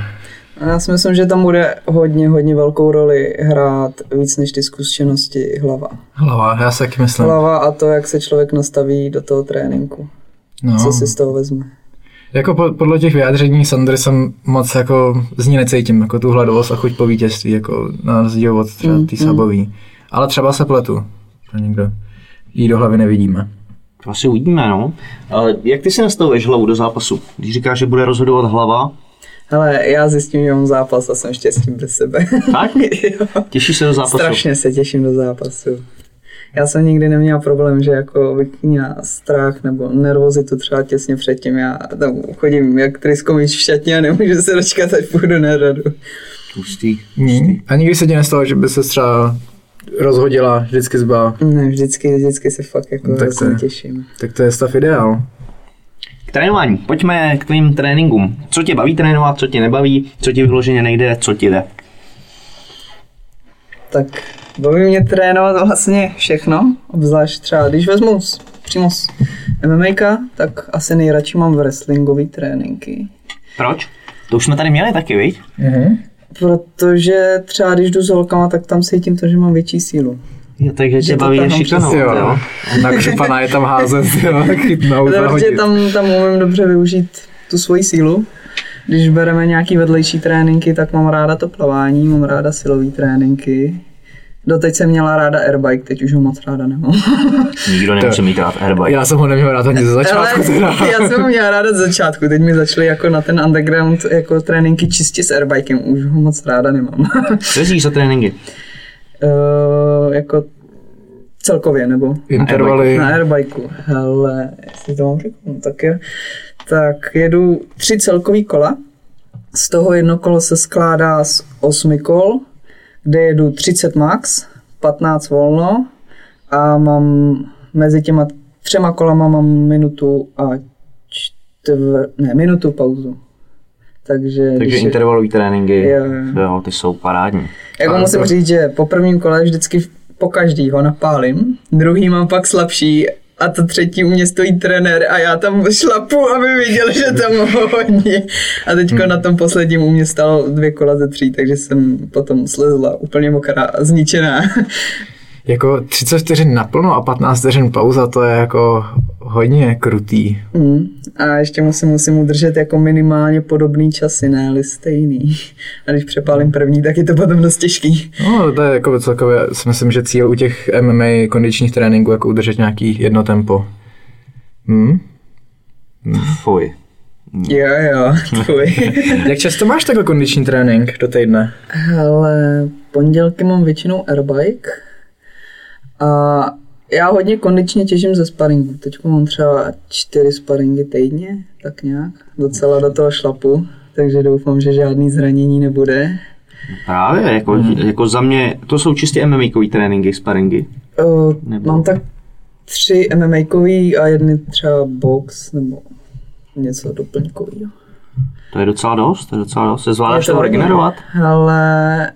A já si myslím, že tam bude hodně, hodně velkou roli hrát víc než ty zkušenosti hlava. Hlava, já si taky myslím. Hlava a to, jak se člověk nastaví do toho tréninku. No. Co si z toho vezme. Jako po, podle těch vyjádření Sandry jsem moc jako z ní necítím, jako tu hladovost a chuť po vítězství, jako na rozdíl od třeba Mm, tý sabový. Ale třeba se pletu, to nikdo jí do hlavy nevidíme. To asi uvidíme, no. Ale jak ty si nastavuješ hlavu do zápasu? Když říkáš, že bude rozhodovat hlava, Hele, já zjistím, že mám zápas a jsem štěstím bez sebe. tak? [laughs] Těšíš se do zápasu? Strašně se těším do zápasu. Já jsem nikdy neměla problém, že jako bych měla strach nebo nervozitu třeba těsně předtím. Já tam chodím jak tryskomič v šatně a nemůžu se dočkat, ať půjdu na řadu. Hustý. Hmm. A nikdy se ti nestalo, že by se třeba rozhodila, vždycky zbyla. Ne, vždycky, vždycky se fakt jako No, tak to je- těším. Tak to je stav ideál. K trénování. Pojďme k tvým tréninkům. Co tě baví trénovat, co tě nebaví, co ti vyloženě nejde, co ti jde. Tak baví mě trénovat vlastně všechno, obzvlášť třeba když vezmu z, přímo z MMA, tak asi nejradši mám wrestlingový tréninky. Proč? To už jsme tady měli taky, viď? Protože třeba když jdu s holkama, tak tam cítím to, že mám větší sílu. Jo, takže Že tě to baví šikanou. přes- Jo, jo. na křupana je tam házet, jo, chytnout, [laughs] Protože tam, tam umím dobře využít tu svoji sílu. Když bereme nějaký vedlejší tréninky, tak mám ráda to plavání, mám ráda silové tréninky. Doteď jsem měla ráda airbike, teď už ho moc ráda nemám. [laughs] Nikdo nemusí mít rád airbike. Já jsem ho neměl rád ani ze začátku teda. Ale [laughs] já jsem ho měla ráda z začátku, teď mi začaly jako na ten underground jako tréninky čistě s airbikem, už ho moc ráda nemám. [laughs] Co jezdíš za tréninky? uh, jako celkově, nebo Intervaly. na airbikeu. Hele, jestli to mám řeknout, tak je. Tak jedu tři celkový kola, z toho jedno kolo se skládá z osmi kol, kde jedu 30 max, 15 volno a mám mezi těma třema kolama mám minutu a čtvr, ne, minutu pauzu. Takže, Takže intervalové tréninky, Jo, jo. jo, ty jsou parádní. jako Ale musím to- říct, že po prvním kole vždycky po každý ho napálím, druhý mám pak slabší a to třetí u mě stojí trenér a já tam šlapu, aby viděl, že tam hodně. A teďko Hmm. na tom posledním u mě stalo dvě kola ze tří, takže jsem potom slezla úplně mokrá a zničená. Jako 30 vteřin naplno a 15 vteřin pauza, to je jako hodně krutý. Mm. A ještě musím, musím udržet jako minimálně podobný časy, ne ale stejný. A když přepálím první, tak je to potom dost těžký. No, to je jako celkově, si myslím, že cíl u těch MMA kondičních tréninků, jako udržet nějaký jedno tempo. Hm? Fuj. Jo, jo, tvůj. [laughs] Jak často máš takhle kondiční trénink do týdne? Hele, pondělky mám většinou airbike a já hodně kondičně těžím ze sparingu. Teď mám třeba čtyři sparingy týdně, tak nějak. Docela do toho šlapu, takže doufám, že žádný zranění nebude. Právě, jako, Hmm. jako za mě, to jsou čistě MMA tréninky, sparingy. Uh, Nebo- Mám tak tři MMA a jedny třeba box nebo něco doplňkového. To je docela dost, to je docela dost. Se zvládáš Je to to hodně. regenerovat? Ale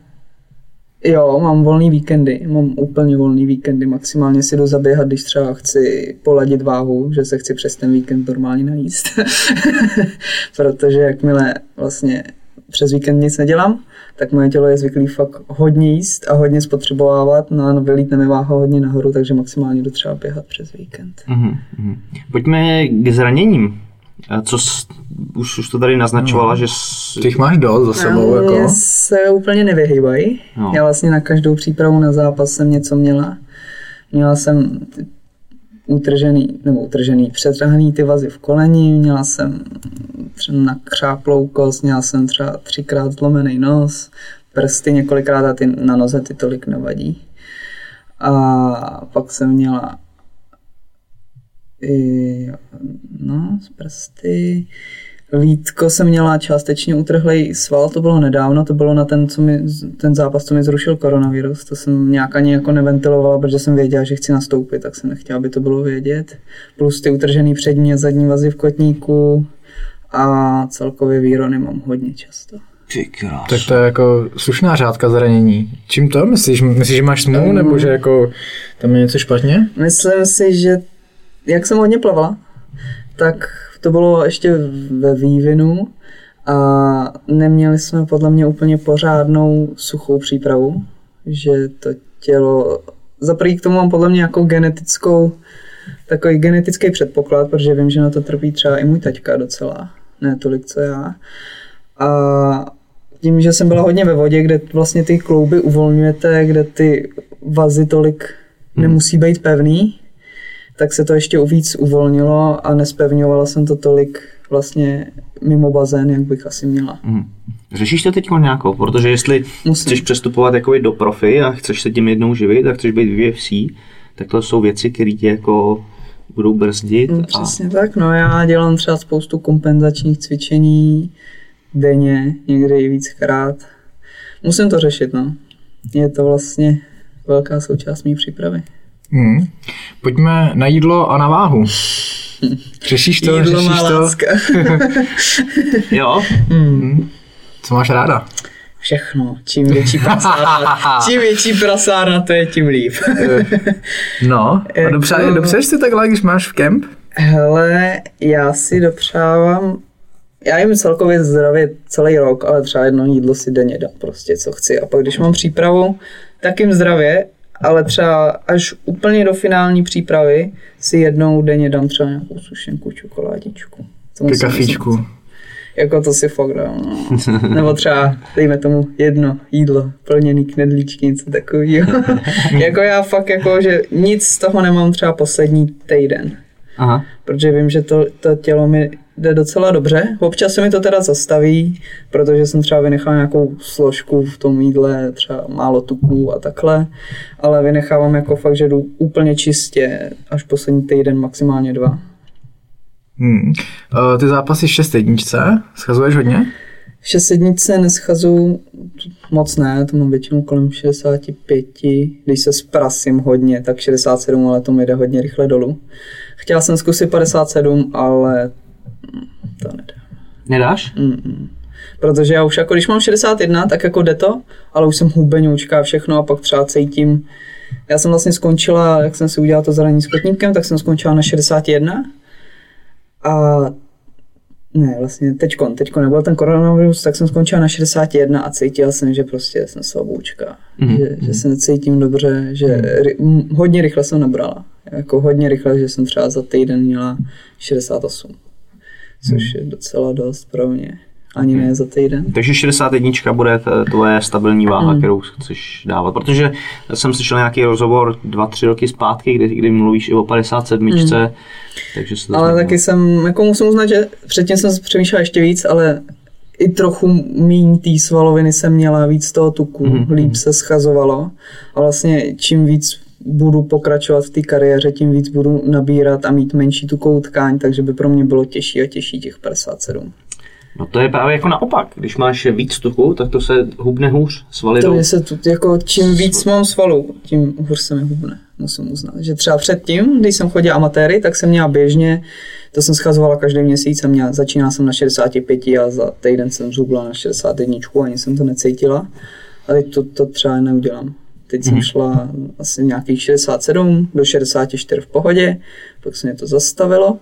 jo, mám volný víkendy, mám úplně volný víkendy, maximálně si jdu zaběhat, když třeba chci poladit váhu, že se chci přes ten víkend normálně najíst. [laughs] Protože jakmile vlastně přes víkend nic nedělám, tak moje tělo je zvyklý fakt hodně jíst a hodně spotřebovávat, no a vylítne mi váha hodně nahoru, takže maximálně jdu třeba běhat přes víkend. Mhm, mhm. Pojďme k zraněním. Co s, už, už to tady naznačovala, že s, Ty jich máš dost za sebou, Mně jako. se úplně nevyhýbají. No. No. Já vlastně na každou přípravu na zápas jsem něco měla. Měla jsem utržený, nebo utržený, přetrhaný ty vazy v koleni, měla jsem třeba nakřáplou kost, měla jsem třeba třikrát zlomený nos, prsty několikrát a ty na noze ty tolik nevadí. A pak jsem měla i, no, z prsty. Lítko jsem měla částečně utrhlej sval, to bylo nedávno, to bylo na ten, co mi, ten zápas, co mi zrušil koronavirus. To jsem nějak ani jako neventilovala, protože jsem věděla, že chci nastoupit, tak jsem nechtěla, aby to bylo vědět. Plus ty utržený přední a zadní vazy v kotníku a celkově výrony mám hodně často. Tak to je jako slušná řádka zranění. Čím to? Myslíš, myslíš že máš smůlu, nebo že jako tam je něco špatně? Myslím si, že jak jsem hodně plavala, tak to bylo ještě ve vývinu a neměli jsme podle mě úplně pořádnou suchou přípravu, že to tělo, za prvý k tomu mám podle mě jako genetickou, takový genetický předpoklad, protože vím, že na to trpí třeba i můj taťka docela, ne tolik co já. A tím, že jsem byla hodně ve vodě, kde vlastně ty klouby uvolňujete, kde ty vazy tolik nemusí být pevný, tak se to ještě víc uvolnilo a nespevňovala jsem to tolik vlastně mimo bazén, jak bych asi měla. Mhm. Řešíš to teď nějakou? Protože jestli Musím. chceš přestupovat jako do profi a chceš se tím jednou živit a chceš být v UFC, tak to jsou věci, které tě jako budou brzdit. No, a... přesně tak, no já dělám třeba spoustu kompenzačních cvičení denně, někdy i víckrát. Musím to řešit, no. Je to vlastně velká součást mé přípravy. Hmm. Pojďme na jídlo a na váhu. Řešíš to, Jídlo řešíš má to? láska. [laughs] Jo? Co máš ráda? Všechno. Čím větší prasárna, [laughs] čím větší prasárna, to je tím líp. No, a Jako- dobře, dobře si takhle, když máš v kemp? Hele, já si dopřávám, já jim celkově zdravě celý rok, ale třeba jedno jídlo si denně dám prostě, co chci. A pak když mám přípravu, tak jim zdravě, ale třeba až úplně do finální přípravy si jednou denně dám třeba nějakou sušenku, čokoládičku. To Ke kafíčku. Jako to si fakt dám. No. [laughs] Nebo třeba, dejme tomu, jedno jídlo, plněný knedlíčky, něco takového. [laughs] jako já fakt jako, že nic z toho nemám třeba poslední týden Aha. protože vím, že to, to tělo mi jde docela dobře. Občas se mi to teda zastaví, protože jsem třeba vynechal nějakou složku v tom jídle, třeba málo tuků a takhle, ale vynechávám jako fakt, že jdu úplně čistě až poslední týden, maximálně dva. Hmm. Uh, ty zápasy v šest jedničce, schazuješ hodně? V šestsednice neschazu moc ne, to mám většinou kolem 65, když se sprasím hodně, tak 67, ale to mi jde hodně rychle dolů. Chtěla jsem zkusit 57, ale to nedá. Nedáš? Protože já už jako, když mám 61, tak jako jde to, ale už jsem hubeňoučka a všechno a pak třeba cítím. Já jsem vlastně skončila, jak jsem si udělala to zranění s kotníkem, tak jsem skončila na 61 a ne, vlastně teďkon, teďkon nebyl ten koronavirus, tak jsem skončila na 61 a cítila jsem, že prostě jsem slaboučka, mm-hmm. že, že se necítím dobře, že ry, m, hodně rychle jsem nabrala, jako hodně rychle, že jsem třeba za týden měla 68, což je docela dost pro mě, ani ne za týden. Takže 61 bude tvoje stabilní váha, kterou chceš dávat. Protože jsem slyšel nějaký rozhovor dva, tři roky zpátky, kdy, kdy mluvíš i o 57. Takže se to Ale taky jsem, jako musím uznat, že předtím jsem přemýšlela ještě víc, ale i trochu míň té svaloviny jsem měla, víc toho tuku, mm-hmm. líp se schazovalo a vlastně čím víc budu pokračovat v té kariéře, tím víc budu nabírat a mít menší tukovou tkáň, takže by pro mě bylo těžší a těžší těch 57. No to je právě jako naopak. Když máš víc tuku, tak to se hubne hůř, svaly To mě se tu, jako čím víc mám svalů, tím hůř se mi hubne, musím uznat. Že třeba předtím, když jsem chodil amatéry, tak jsem měla běžně, to jsem schazovala každý měsíc a měla, začínala jsem na 65 a za týden jsem zhubla na 61, ani jsem to necítila. A teď to, to třeba neudělám. Teď jsem šla asi nějakých 67 do 64 v pohodě, pak se mě to zastavilo.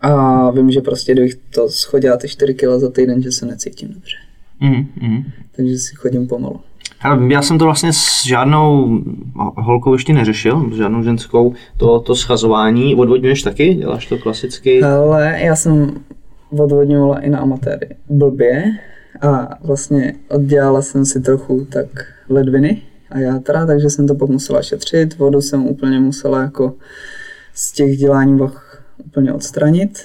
A vím, že prostě kdybych to schodila ty 4 kg za týden, že se necítím dobře. Mm, mm. Takže si chodím pomalu. Ale já jsem to vlastně s žádnou holkou ještě neřešil, s žádnou ženskou, to, to schazování. Odvodňuješ taky? Děláš to klasicky? Ale já jsem odvodňovala i na amatéry blbě a vlastně oddělala jsem si trochu tak ledviny a játra, takže jsem to pak musela šetřit. Vodu jsem úplně musela jako z těch dělání vach úplně odstranit.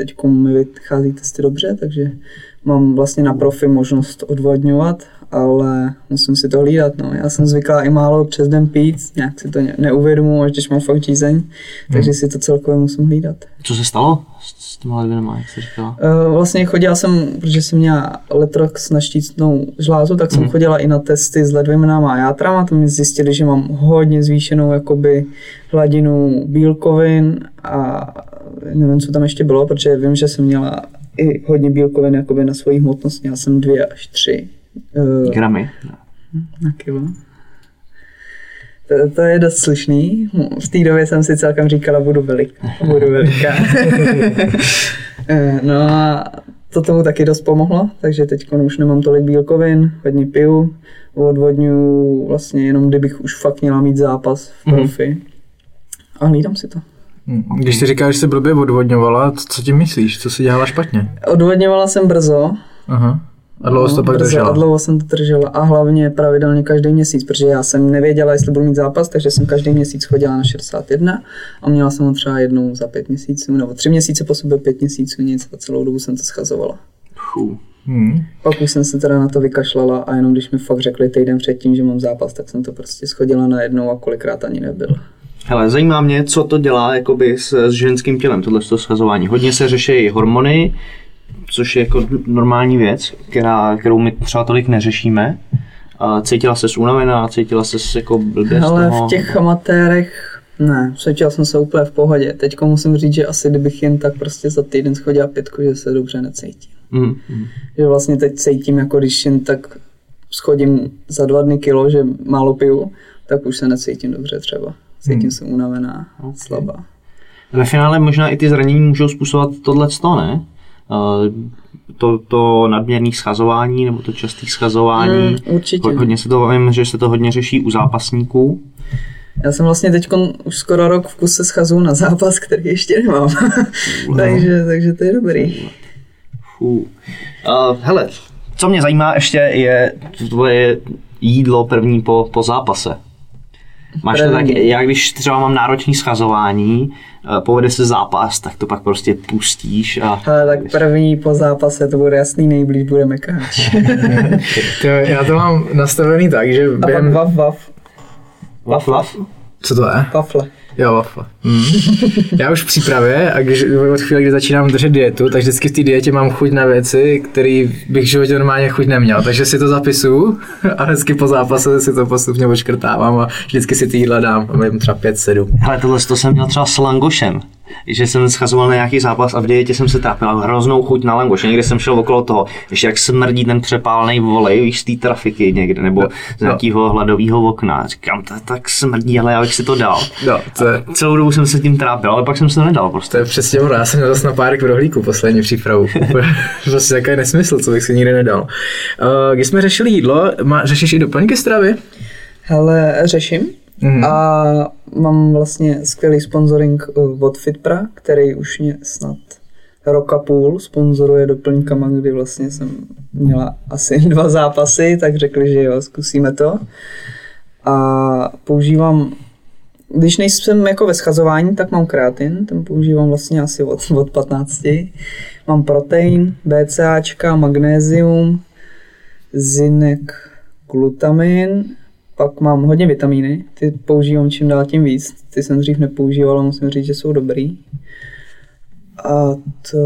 Teď mi vychází testy dobře, takže mám vlastně na profi možnost odvodňovat, ale musím si to hlídat. No. Já jsem zvyklá i málo přes den pít, nějak si to ne- neuvědomuji, až když mám fakt žízeň, takže si to celkově musím hlídat. Co se stalo s, těma ledvinama, jak jsi říkala? Uh, Vlastně chodila jsem, protože jsem měla letrox na štícnou žlázu, tak jsem chodila i na testy s ledvinama a játrama, tam mi zjistili, že mám hodně zvýšenou jakoby hladinu bílkovin a nevím, co tam ještě bylo, protože vím, že jsem měla i hodně bílkovin jakoby na svojí hmotnost, měla jsem dvě až tři uh, Gramy. na kilo. To, to je dost slušný. V té době jsem si celkem říkala, budu veliká. Budu veliká. [laughs] [laughs] Eh, no a to tomu taky dost pomohlo, takže teď už nemám tolik bílkovin, hodně piju, odvodňuji vlastně jenom, kdybych už fakt měla mít zápas v profi. A hlídám si to. Když ty říkáš, že jsi blbě odvodňovala, co- tím myslíš? Co si dělala špatně? Odvodňovala jsem brzo, Aha. A dlouho jsi to pak brzo držela? a dlouho jsem to držela a hlavně pravidelně každý měsíc, protože já jsem nevěděla, jestli budu mít zápas, takže jsem každý měsíc chodila na 61 a měla jsem ho třeba jednou za pět měsíců, nebo tři měsíce po sobě, pět měsíců nic a celou dobu jsem to schazovala. Fů. Hmm. Pak už jsem se teda na to vykašlala a jenom když mi fakt řekli týden předtím, že mám zápas, tak jsem to prostě schodila na jednou a kolikrát ani nebyl. Hele, zajímá mě, co to dělá jakoby s, s ženským tělem, tohle schazování. Hodně se řeší hormony, což je jako normální věc, která, kterou my třeba tolik neřešíme. A cítila se unavená, cítila se jako blbě z Ale toho. v těch amatérech ne, cítil jsem se úplně v pohodě. Teď musím říct, že asi kdybych jen tak prostě za týden schodila pětku, že se dobře necítím. Mm, mm. Že vlastně teď cítím, jako když jen tak schodím za dva dny kilo, že málo piju, tak už se necítím dobře třeba. Cítím Hmm. se unavená, okay. slabá. Ve finále možná i ty zranění můžou způsobovat tohle ne? Uh, to, to nadměrné schazování nebo to časté schazování. Mm, určitě. Ho- Hodně se to vím, že se to hodně řeší u zápasníků. Já jsem vlastně teď už skoro rok v kuse schazu na zápas, který ještě nemám. [laughs] takže, takže to je dobrý. Fů. Uh, hele, co mě zajímá ještě je tvoje jídlo první po, po zápase. Máš to tak, já když třeba mám náročný schazování, eh, povede se zápas, tak to pak prostě pustíš a... Ale tak první po zápase to bude jasný, nejblíž bude mekáč. [laughs] To, já to mám nastavený tak, že A pak během... vav, vav, Laf, laf. Co to je? wafle. Jo, wafle. Mm. Já už v přípravě a když, od chvíle, kdy začínám držet dietu, tak vždycky v té dietě mám chuť na věci, které bych v životě normálně chuť neměl. Takže si to zapisuju [laughs] a vždycky po zápase si to postupně očkrtávám a vždycky si ty jídla dám. Mám třeba 5-7. Hele, tohle to jsem měl třeba s langošem. Že jsem schazoval na nějaký zápas a v dietě jsem se trápil ale hroznou chuť na langoš. Někde jsem šel okolo toho, ještě jak smrdí ten přepálený volej, víš, z té trafiky někde, nebo z nějakého hladového okna. Říkám, to tak smrdí, ale já bych si to dal. No, to je, Celou dobu jsem se tím trápil, ale pak jsem si to nedal prostě. to je přesně ono. Já jsem měl zase na párek v rohlíku poslední přípravu. [laughs] prostě takový nesmysl, co bych si nikdy nedal. Uh, když jsme řešili jídlo, má, řešíš i doplňky stravy? Hele, řeším. Mhm. A mám vlastně skvělý sponsoring uh, od Fitpra, který už mě snad rok a půl sponzoruje doplňkama, kdy vlastně jsem měla asi [laughs] dva zápasy, tak řekli, že jo, zkusíme to. A používám, když nejsem jako ve schazování, tak mám kreatin, ten používám vlastně asi od, [laughs] od 15. Mám protein, BCAčka, magnézium, zinek, glutamin, pak mám hodně vitamíny, ty používám čím dál tím víc. Ty jsem dřív nepoužíval, ale musím říct, že jsou dobrý. A to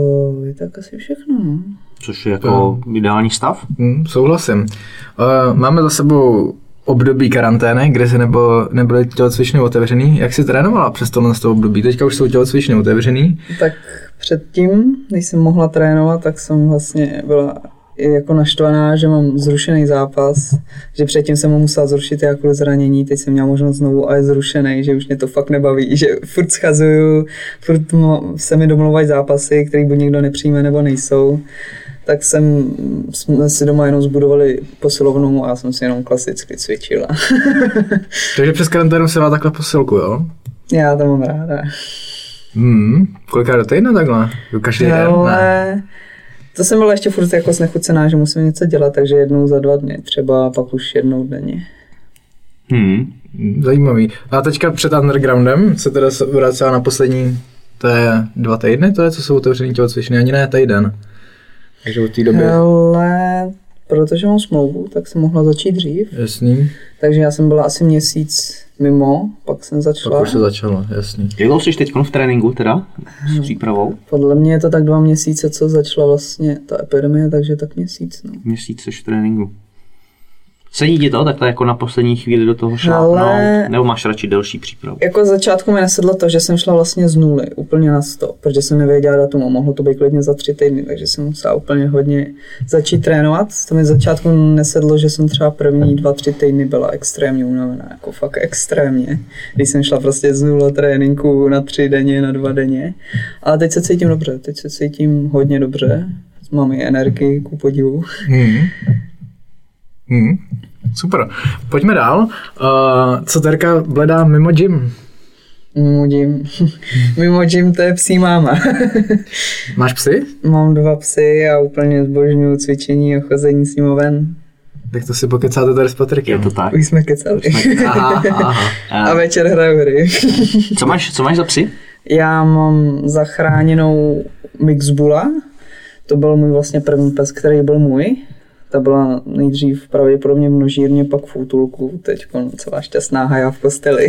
je tak asi všechno. No. Což je jako ideální stav. Hmm, souhlasím. Uh, máme za sebou období karantény, kde se nebo, nebyly tělocvičny otevřený. Jak jsi trénovala přes tohle z toho období? Teďka už jsou tělocvičny otevřený. Tak předtím, když jsem mohla trénovat, tak jsem vlastně byla jako naštvaná, že mám zrušený zápas, že předtím jsem ho musela zrušit jako kvůli zranění, teď jsem měla možnost znovu a je zrušený, že už mě to fakt nebaví, že furt schazuju, furt se mi domluvají zápasy, které buď někdo nepřijme nebo nejsou tak jsem, jsme si doma jenom zbudovali posilovnu a já jsem si jenom klasicky cvičila. [laughs] Takže přes karanténu se dá takhle posilku, jo? Já to mám ráda. Hmm, kolikrát do týdne takhle? Každý den? Ne. To jsem byla ještě furt jako znechucená, že musím něco dělat, takže jednou za dva dny, třeba pak už jednou denně. Hmm. Zajímavý. A teďka před undergroundem se teda vracela na poslední, to je dva týdny, to je, co jsou otevřený tělocvičny, ani ne týden. Takže od té doby... Ale protože mám smlouvu, tak jsem mohla začít dřív. Jasný. Takže já jsem byla asi měsíc mimo, pak jsem začala. Pak už se začalo, jasný. Jak dlouho jsi teď v tréninku teda s přípravou? Podle mě je to tak dva měsíce, co začala vlastně ta epidemie, takže tak měsíc. No. Měsíc jsi v tréninku. Sedí ti to takhle jako na poslední chvíli do toho šlápnout? Ale... Nebo máš radši delší přípravu? Jako z začátku mi nesedlo to, že jsem šla vlastně z nuly, úplně na 100, protože jsem nevěděla datum a mohlo to být klidně za tři týdny, takže jsem musela úplně hodně začít trénovat. To mi z začátku nesedlo, že jsem třeba první dva, tři týdny byla extrémně unavená, jako fakt extrémně. Když jsem šla prostě z nula tréninku na tři denně, na dva denně. Ale teď se cítím dobře, teď se cítím hodně dobře. Mám i energii, ku podivu. Hmm. Hmm. Super. Pojďme dál. Uh, co Terka bledá mimo gym? Mimo gym. [laughs] mimo gym to je psí máma. [laughs] Máš psy? Mám dva psy a úplně zbožňuju cvičení a chození s ním ven. Tak to si pokecáte tady s Patrikem. Je to tak. Už jsme kecali. [laughs] aha, aha. A večer hraju hry. co, máš, co máš za psy? Já mám zachráněnou Mixbula. To byl můj vlastně první pes, který byl můj. Ta byla nejdřív pravděpodobně v množírně, pak v útulku, teď celá šťastná haja v posteli.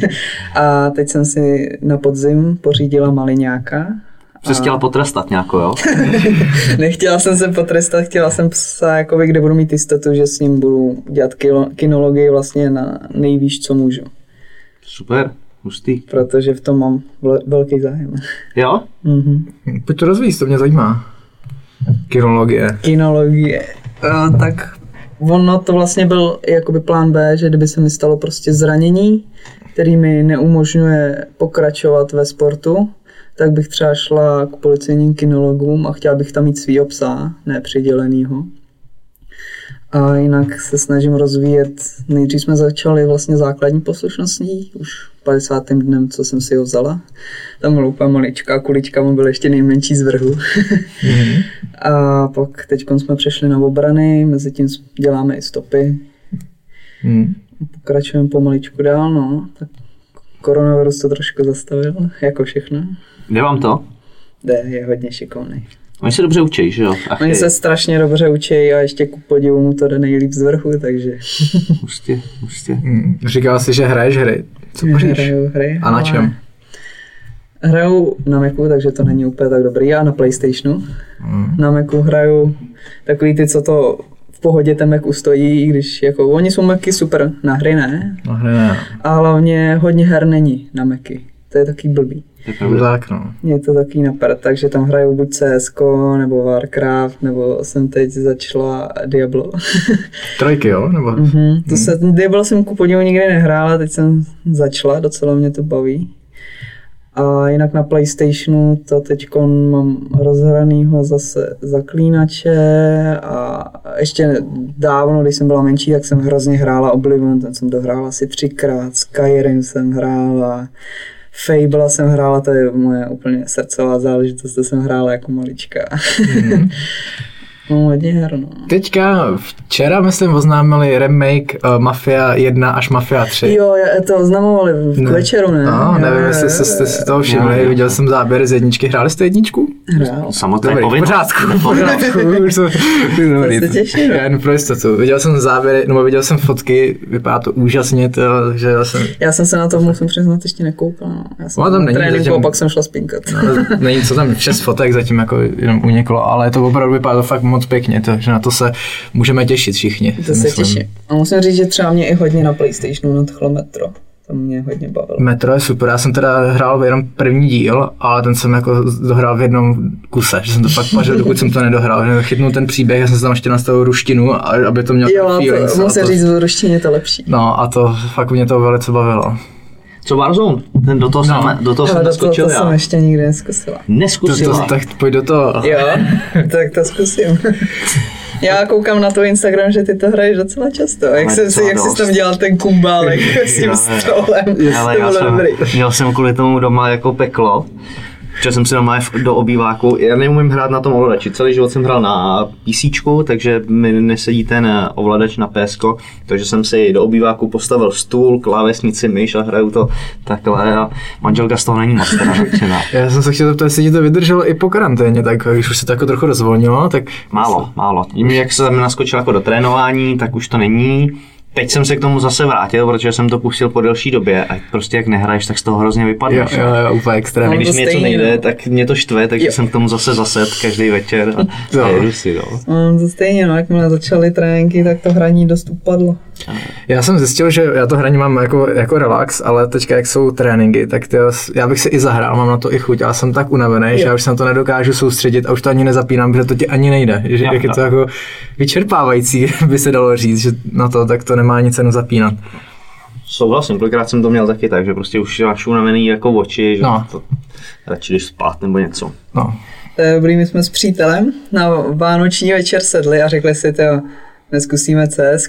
[laughs] a teď jsem si na podzim pořídila maliňáka. Jsi a... chtěla potrestat nějako, jo? [laughs] Nechtěla jsem se potrestat, chtěla jsem psa, jakoby, kde budu mít jistotu, že s ním budu dělat kinologii vlastně na nejvýš, co můžu. Super, hustý. Protože v tom mám velký zájem. Jo? Mhm. Pojď to rozvíjet, to mě zajímá. Kinologie. Kinologie. Uh, tak ono to vlastně byl jakoby plán B, že kdyby se mi stalo prostě zranění, který mi neumožňuje pokračovat ve sportu, tak bych třeba šla k policejním kinologům a chtěla bych tam mít svý psa, ne přidělenýho. A jinak se snažím rozvíjet, nejdřív jsme začali vlastně základní poslušností, už 50. dnem, co jsem si ho vzala. Tam byla úplně maličká kulička, mu byl ještě nejmenší z vrhu. Mm-hmm. [laughs] a pak teď jsme přešli na obrany, mezi tím děláme i stopy. Mm. Pokračujeme pomaličku dál, no. Tak koronavirus to trošku zastavil, jako všechno. Jde vám to? Jde, je hodně šikovný. Oni se dobře učí, že jo? Ach, Oni se strašně dobře učí a ještě ku podivu mu to jde nejlíp z vrchu, takže... [laughs] Hustě, hustě. Hmm. Říkal jsi, že hraješ hry. Co poříš? Hraju hry. A na čem? Hraju na Macu, takže to není úplně tak dobrý. Já na Playstationu. Hmm. Na Macu hraju takový ty, co to v pohodě ten Mac ustojí, když jako, oni jsou Macy super, na hry ne. Na hry ne. A hlavně hodně her není na Macy. To je taky blbý. Tak, no. Je to taky napad, takže tam hraju buď CS, nebo Warcraft, nebo jsem teď začala Diablo. [laughs] Trojky, jo? Nebo... Mm-hmm. To se, Diablo jsem ku podivu nikdy nehrála, teď jsem začala, docela mě to baví. A jinak na Playstationu to teď mám rozhranýho zase zaklínače a ještě dávno, když jsem byla menší, tak jsem hrozně hrála Oblivion, ten jsem dohrála asi třikrát, Skyrim jsem hrála, Fable jsem hrála, to je moje úplně srdcová záležitost, to jsem hrála jako malička. Mm-hmm. [laughs] No, her, no. Teďka včera, myslím, oznámili remake uh, Mafia 1 až Mafia 3. Jo, to oznamovali k večeru, ne? No, Jo, nevím, jestli jste, jste jo. si toho všimli, viděl jsem záběry z jedničky. Hráli jste jedničku? Hrál. Samozřejmě Dobrý, v povinnost. pořádku, v [laughs] pořádku. Už dobrý. Já jen pro jistotu. Viděl jsem záběry, nebo viděl jsem fotky, vypadá to úžasně, to, že já jsem, Já jsem se na to, musím přiznat, ještě nekoukal. No. Já jsem No, tam na není tréninku zatím- a pak jsem šla spinkat. není co tam, šest fotek zatím jako jenom uniklo, ale to opravdu vypadá to fakt moc pěkně, to, že na to se můžeme těšit všichni. To se myslím. těším. A musím říct, že třeba mě i hodně na Playstationu nadchlo Metro. To mě hodně bavilo. Metro je super, já jsem teda hrál jenom první díl, ale ten jsem jako dohrál v jednom kuse, že jsem to fakt pařil, dokud jsem to nedohrál, že chytnul ten příběh, já jsem si tam ještě nastavil ruštinu, aby to mělo Jo, to, musím to- říct, v ruštině je to lepší. No a to fakt mě to velice bavilo. Co Warzone? Ten do toho, No. jsem, do toho jsem toho naskočil to jsem já. ještě nikdy neskusila. To, Neskusila. to, tak pojď do toho. Jo, tak to zkusím. Já koukám na tvůj Instagram, že ty to hraješ docela často. Jak, Ale jsem si, docela jak jsi tam dělal ten kumbálek [laughs] s tím stolem. Ale to já bylo jsem, dobrý. měl jsem kvůli tomu doma jako peklo. Že jsem si doma v- do obýváku, já neumím hrát na tom ovladači, celý život jsem hrál na PC, takže mi nesedí ten eh, ovladač na PS, takže jsem si do obýváku postavil stůl, klávesnici, myš a hraju to takhle a manželka z toho není moc. [laughs] Já jsem se chtěl zeptat, jestli ti to vydrželo i po karanténě, tak když už se to jako trochu rozvolnilo, tak Málo, málo. Tím, jak jsem naskočil jako do trénování, tak už to není. Teď jsem se k tomu zase vrátil, protože jsem to pustil po delší době a prostě jak nehraješ, tak z toho hrozně jo, vypadneš. jo, jo, úplně extrémně. když to mi něco nejde, no. tak mě to štve, takže Jo. jsem k tomu zase zased každý večer a, Jo. a jedu si, no. No, to stejně, no, jakmile začaly tréninky, tak to hraní dost upadlo. Já jsem zjistil, že já to hraní mám jako, jako relax, ale teďka jak jsou tréninky, tak to, já bych si i zahrál, mám na to i chuť, ale jsem tak unavený, že já už se na to nedokážu soustředit a už to ani nezapínám, protože to ti ani nejde. Že, Jo, jak je to jako vyčerpávající, [laughs] by se dalo říct, že na to tak to nemá ani cenu zapínat. Souhlasím, kolikrát jsem to měl taky tak, že prostě už máš unavený jako oči, že No. to, radši jdeš spát nebo něco. No. To je dobrý, my jsme s přítelem na vánoční večer sedli a řekli si, to neskusíme CS,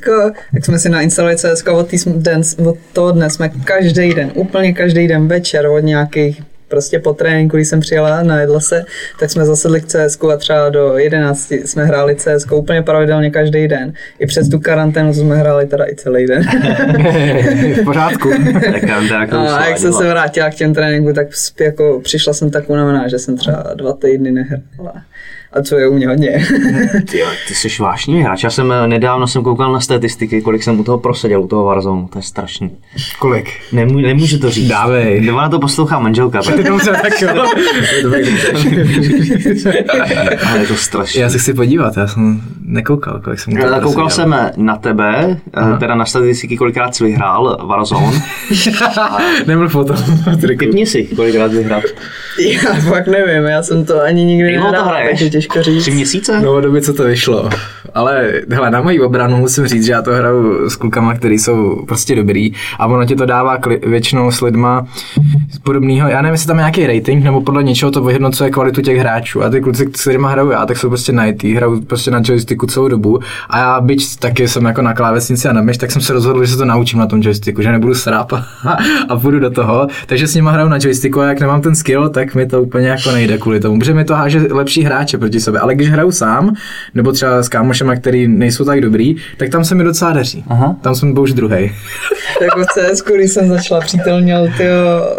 tak jsme si nainstalovali CS od, tý, jsme- den, od toho dne jsme každý den, úplně každý den večer od nějakých prostě po tréninku, když jsem přijela, najedla se, tak jsme zasedli k CS a třeba do 11 jsme hráli CS úplně pravidelně každý den. I přes tu karanténu jsme hráli teda i celý den. [laughs] v pořádku. [laughs] Kterou A jak jsem se vrátila k těm tréninku, tak jako přišla jsem tak unavená, že jsem třeba dva týdny nehrála. A co je u mě hodně. [laughs] Ty, ty jsi vášnivý hráč. Já jsem eh, nedávno jsem koukal na statistiky, kolik jsem u toho proseděl, u toho Warzone. To je strašný. Kolik? Nemů, nemůžu to říct. Dávej. Na to poslouchá manželka. tak- Dobře, tak jo. [laughs] Ale je to strašný. Já se chci podívat, já jsem nekoukal, kolik jsem to Eh, Koukal jsem na tebe, Aha. teda na statistiky, kolikrát jsi vyhrál Warzone. [laughs] Nemluv o tom. Typni si, kolikrát vyhrál. Já fakt nevím, já jsem to ani nikdy hraješ? takže těžko říct. Tři měsíce? No, od doby, co to vyšlo. Ale hele, na moji obranu musím říct, že já to hraju s klukama, který jsou prostě dobrý a ono ti to dává kli- většinou s lidma z podobného. Já nevím, jestli tam je nějaký rating, nebo podle něčeho to vyhodnocuje kvalitu těch hráčů. A ty kluci, s kterými hraju já, tak jsou prostě na IT, hrajou prostě na joysticku celou dobu. A já, byť taky jsem jako na klávesnici a na myš, tak jsem se rozhodl, že se to naučím na tom joysticku, že nebudu sráp a, a půjdu do toho. Takže s nima hraju na joysticku a jak nemám ten skill, tak mi to úplně jako nejde kvůli tomu, protože mi to háže lepší hráče proti sobě. Ale když hraju sám, nebo třeba s kámošema, který nejsou tak dobrý, tak tam se mi docela daří. Aha. Tam jsem byl už druhý. Jako [laughs] v CS, když jsem začala, přítel měl tyjo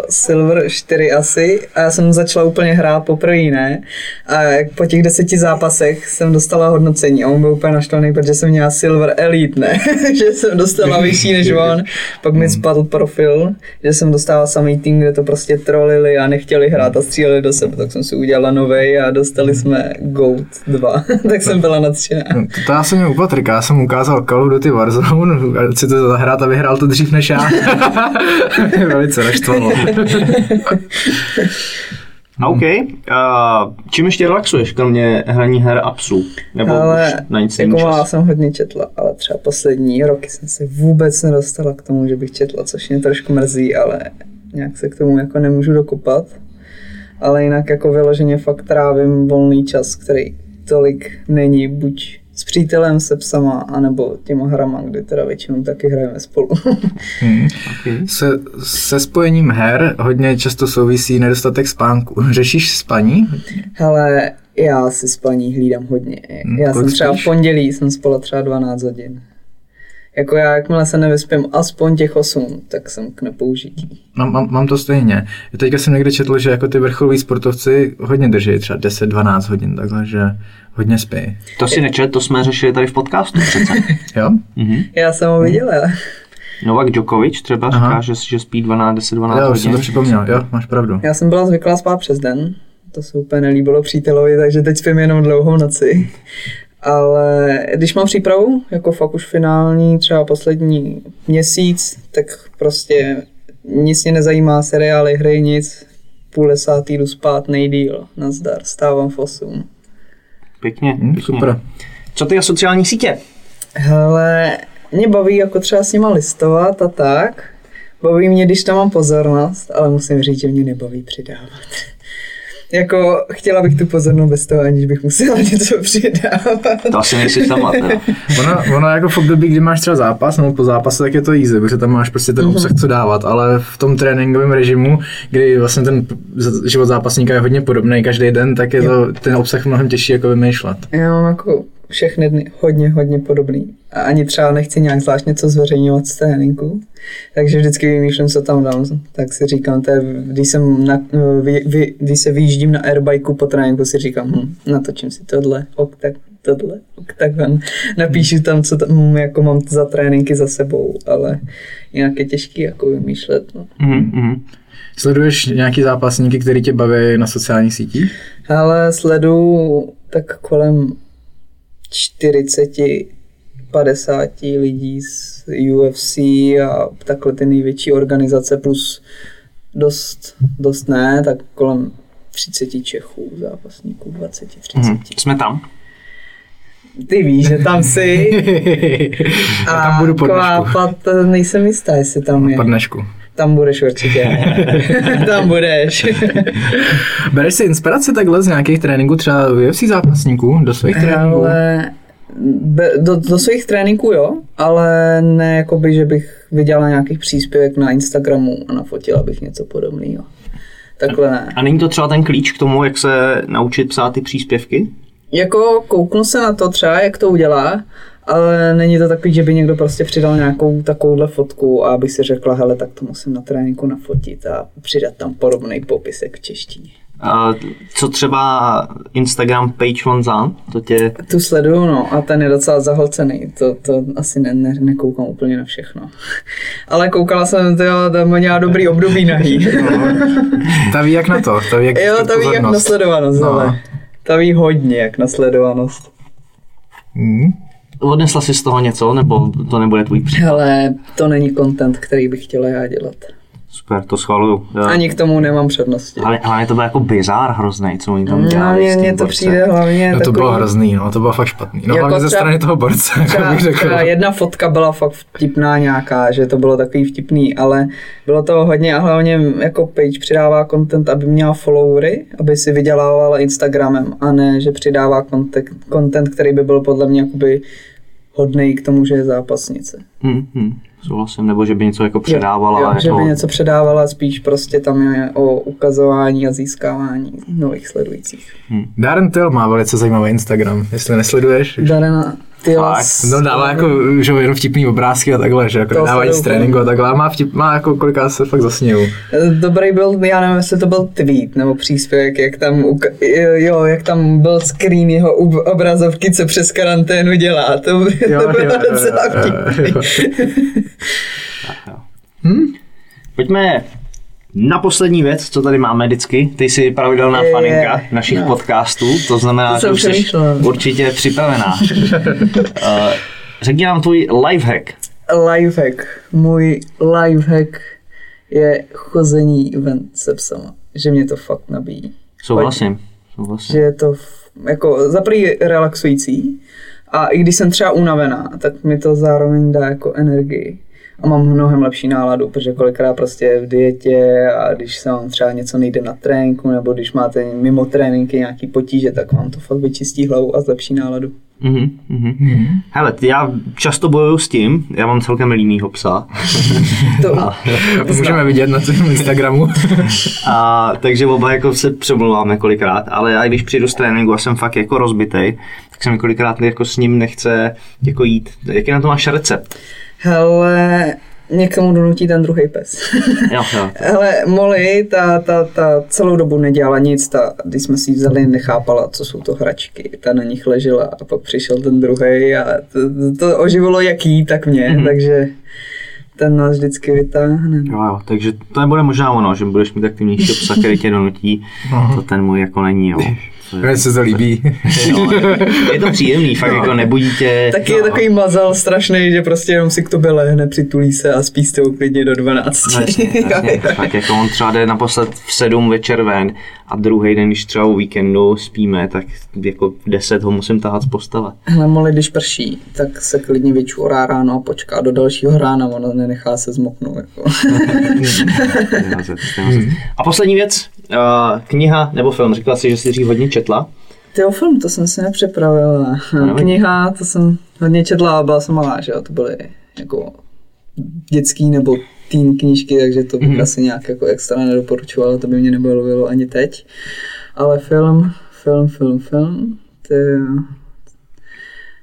Silver 4 asi a já jsem začala úplně hrát poprvé, ne? A po těch deseti zápasech jsem dostala hodnocení a on byl úplně naštvaný, protože jsem měla Silver Elite, ne? [laughs] že jsem dostala vyšší než on. Pak mi spadl profil, že jsem dostala samý tým, kde to prostě trolili a nechtěli hrát a stříleli do sebe, tak jsem si udělala novej a dostali jsme GOAT 2. [laughs] tak jsem byla nadšená. No, To, to já jsem měl u Patrika, já jsem ukázal Call of Duty Warzone, ať si to zahrát a vyhrál to dřív než já. [laughs] Velice naštvalo. OK. Uh, čím ještě relaxuješ, kromě hraní her a psů? Nebo Ale už na nic jako čas? jsem hodně četla, ale třeba poslední roky jsem se vůbec nedostala k tomu, že bych četla, což mě trošku mrzí, ale nějak se k tomu jako nemůžu dokopat. Ale jinak jako vyloženě fakt trávím volný čas, který tolik není buď s přítelem, se psama, anebo těma hrama, kdy teda většinou taky hrajeme spolu. [laughs] Hmm. Se, se spojením her hodně často souvisí nedostatek spánku. [laughs] Řešíš spaní? Hele, Já si spaní hlídám hodně. Já jsem kolik třeba v spíš? pondělí jsem spala třeba 12 hodin. Jako já, jakmile se nevyspím aspoň těch 8, tak jsem k nepoužití. Mám, mám, mám to stejně. Já teďka jsem někde četl, že jako ty vrcholoví sportovci hodně drží třeba 10-12 hodin, takhle, že hodně spí. To si nečet, to jsme řešili tady v podcastu přece. [laughs] Jo? Já jsem ho viděla. Novak Djokovic třeba Aha. říká, že, že spí 12, 10, 12 Jo, už jsem hodin. to připomněl, jo, máš pravdu. Já jsem byla zvyklá spát přes den. To se úplně nelíbilo přítelovi, takže teď spím jenom dlouhou noci. Ale když mám přípravu, jako fakt už finální, třeba poslední měsíc, tak prostě nic mě nezajímá, seriály, hry, nic. Půl desátý jdu spát nejdíl, nazdar, stávám v 8. Pěkně, Hm, pěkně. super. Co ty a sociální sítě? Hele, mě baví jako třeba s nima listovat a tak. Baví mě, když tam mám pozornost, ale musím říct, že mě nebaví přidávat. Jako chtěla bych tu pozornost bez toho, aniž bych musela [laughs] něco přidávat. To asi nejsi sama. teda. [laughs] Ono, ono jako v období, kdy máš třeba zápas nebo po zápase, tak je to easy, protože tam máš prostě ten obsah, co dávat, ale v tom tréninkovém režimu, kdy vlastně ten život zápasníka je hodně podobný každý den, tak je to ten obsah mnohem těžší jako vymýšlet. Já mám jako všechny dny hodně, hodně podobný. A ani třeba nechci nějak zvlášť něco zveřejňovat z tréninku. Takže vždycky vymýšlím, co tam dám. Tak si říkám, to je, když, jsem na, vy, vy, když se vyjíždím na airbikeu po tréninku, si říkám, hm, natočím si tohle, ok, tak tohle, ok, takhle. Napíšu tam, co tam jako mám za tréninky za sebou, ale jinak je těžký jako vymýšlet. No. Mhm, mhm. Sleduješ nějaký zápasníky, který tě baví na sociálních sítích? Ale sleduju tak kolem 40, 50 lidí z UFC a takhle ty největší organizace plus dost, dost ne, tak kolem 30 Čechů, zápasníků, 20, 30. Mhm. Jsme tam. Ty víš, že tam jsi. [laughs] Já tam budu po dnešku. Kvápat, nejsem jistá, jestli tam je. Po dnešku. Tam budeš určitě. [laughs] tam budeš. Bereš si inspiraci takhle z nějakých tréninků, třeba UFC zápasníků, do svých tréninků? Ale be, do, do svých tréninků jo, ale ne jakoby, že bych viděla nějaký příspěvek na Instagramu a nafotila bych něco podobného. Takhle ne. A není to třeba ten klíč k tomu, jak se naučit psát ty příspěvky? Jako kouknu se na to třeba, jak to udělá, ale není to takový, že by někdo prostě přidal nějakou takovouhle fotku a aby si řekla, hele, tak to musím na tréninku nafotit a přidat tam podobný popisek v češtině. A co třeba Instagram Page Vanzan? To tě... Tu sleduju, no, a ten je docela zahlcený, to, to asi ne, ne, nekoukám úplně na všechno. [laughs] Ale koukala jsem, to tam měla dobrý období nahý. [laughs] Ta ví jak na to, ta ví jak jo, to ví jak na sledovanost, No. ale to ví hodně jak na sledovanost. Hmm. Odnesla jsi z toho něco, nebo to nebude tvůj příklad? Ale to není content, který bych chtěla já dělat. Super, to schvaluju. Jo. Ani k tomu nemám přednosti. Ale, ale to byl jako bizár hrozný, co oni tam dělali. No, mně, to borcem. přijde hlavně No to takový... bylo hrozný, no, to bylo fakt špatný. No Jako hlavně ze třeba- strany toho borce, [laughs] jako Třeba, bych řekl. třeba jedna fotka byla fakt vtipná nějaká, že to bylo takový vtipný, ale bylo to hodně a hlavně jako page přidává content, aby měla followery, aby si vydělávala Instagramem a ne, že přidává content, content který by byl podle mě jakoby hodný k tomu, že je zápasnice. Hm, hm, souhlasím, nebo že by něco jako předávala. jo, jako... že by něco předávala, spíš prostě tam je o ukazování a získávání nových sledujících. Darren Till má velice zajímavý Instagram, jestli nesleduješ. Darena, ty Fakt? No dává jako, že jo, jenom vtipný obrázky a takhle, že jako nic z tréninku a takhle, a má, vtip, má jako kolikrát se fakt zasněju. Dobrý byl, já nevím, jestli to byl tweet nebo příspěvek, jak tam, uka- jo, jak tam byl screen jeho obrazovky, co přes karanténu dělá. To, Jo, to jo, bylo jo, docela jo, vtipný. jo. [laughs] Pojďme na poslední věc, co tady máme vždycky. Ty jsi pravidelná Je, faninka našich no. podcastů, to znamená, To že jsi určitě připravená. uh, [laughs] řekni nám tvůj lifehack. Lifehack. Můj lifehack je chození ven se psama. Že mě to fakt nabíjí. Souhlasím. Souhlasím. že je to jako za prvý relaxující a i když jsem třeba unavená, tak mi to zároveň dá jako energii a mám mnohem lepší náladu, protože kolikrát prostě v dietě a když se vám třeba něco nejde na tréninku nebo když máte mimo tréninky nějaký potíže, tak vám to fakt vyčistí hlavu a zlepší náladu. Mhm, mhm. Hele, já často bojuju s tím, já mám celkem línýho psa, [laughs] To, To můžeme vidět na tvém Instagramu. [laughs] a, takže oba jako se přemluváme kolikrát, ale já když přijdu z tréninku a jsem fakt jako rozbitej, tak se mi kolikrát jako s ním nechce jako jít. Jaký na to máš recept? Hele, někomu donutí ten druhý pes. Jo, jo. [laughs] Hele, Molly, ta, ta, ta celou dobu nedělala nic, ta, když jsme si ji vzali, nechápala, co jsou to hračky. Ta na nich ležela a pak přišel ten druhý a to, to oživilo jak jí, tak mě, Mhm. mm-hmm. takže ten nás vždycky vytáhne. Jo, jo, takže to nebude možná ono, že budeš mít aktivnější psa, který tě donutí, to ten můj jako není, jo. To je- Mně se to líbí. Jo, je to příjemný, fakt jako nebudí tě... Taky je takový mazal strašný, že prostě jenom si k tobě lehne, přitulí se a spí s tebou klidně do 12. No, Jasně, jasně. [laughs] Tak jako on třeba jde naposled v 7 večer ven a druhý den, když třeba o víkendu spíme, tak jako v 10 ho musím tahat z postele. Hele, Molly, když prší, tak se klidně vyčurá ráno a počká do dalšího rána, ona nenechá se zmoknout. Jako. [laughs] A poslední věc, uh, kniha nebo film, říkala si, že jsi dřív hodně četla. Ty o film, to jsem si nepřipravila. Kniha, to jsem hodně četla byla jsem malá, že jo, to byly jako dětský nebo teen knížky, takže to bych Mhm. mm-hmm. asi nějak jako extra nedoporučovala, to by mě nebavilo ani teď. Ale film, film, film, film, ty...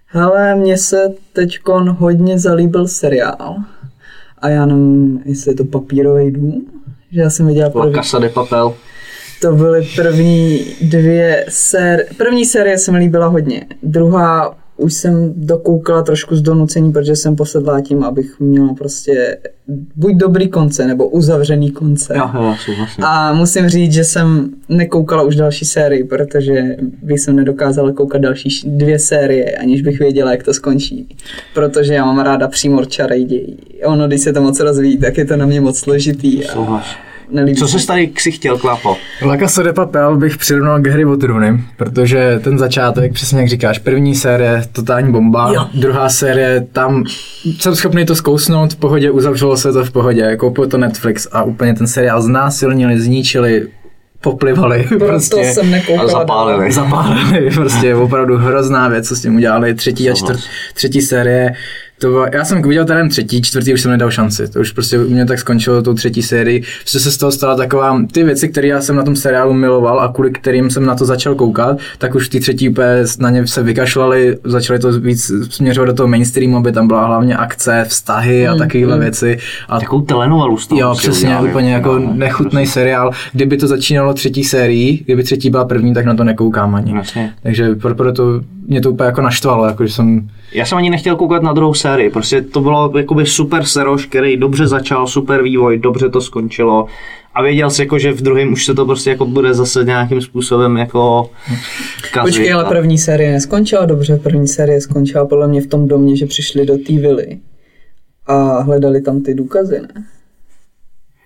Hele, mně se teďkon hodně zalíbil seriál a já nevím, jestli je to papírový dům, že já jsem viděla La první, Casa de Papel. to byly první dvě série. První série se mi líbila hodně. Druhá už jsem dokoukala trošku z donucení, protože jsem posedlá tím, abych měla prostě buď dobrý konce, nebo uzavřený konce. Jo, souhlasím. A musím říct, že jsem nekoukala už další sérii, protože bych jsem nedokázala koukat další dvě série, aniž bych věděla, jak to skončí. Protože já mám ráda přímor čarej dějí. Ono, když se to moc rozvíjí, tak je to na mě moc složitý. A Souhlas. Nelíbí Co se tady si chtěl, Klapo? La Casa de Papel bych přirovnal k Harry o trůny, protože ten začátek, přesně jak říkáš, první série, totální bomba, Jo. druhá série, tam jsem schopný to zkousnout v pohodě, uzavřelo se to v pohodě, koupil to Netflix a úplně ten seriál znásilnili, zničili, poplivali, [laughs] Proto prostě jsem nekoukala. A zapálili. zapálili, prostě opravdu hrozná věc, co s tím udělali, třetí a čtvrt, třetí série, to bylo, já jsem viděl ten třetí, čtvrtý už jsem nedal šanci, to už prostě u mě tak skončilo tou třetí sérii, že se z toho stala taková, ty věci, které já jsem na tom seriálu miloval a kvůli kterým jsem na to začal koukat, tak už ty třetí úplně na ně se vykašlali, začali to víc směřovat do toho mainstreamu, aby tam byla hlavně akce, vztahy a takovéhle věci. A Takovou telenovalu z toho Jo, prostě přesně, udělali. úplně jako No, nechutný seriál. Kdyby to začínalo třetí sérií, kdyby třetí byla první, tak na to nekoukám ani. Jasně. Takže pro- proto mě to úplně jako naštvalo, jako že jsem Já jsem ani nechtěl koukat na druhou sérii, prostě to bylo jakoby super seroš, který dobře začal, super vývoj, dobře to skončilo a věděl jsi jako, že v druhém už se to prostě jako bude zase nějakým způsobem jako kazit. Počkej, ale a- první série neskončila dobře. První série skončila podle mě v tom domě, že přišli do té vily a hledali tam ty důkazy, ne?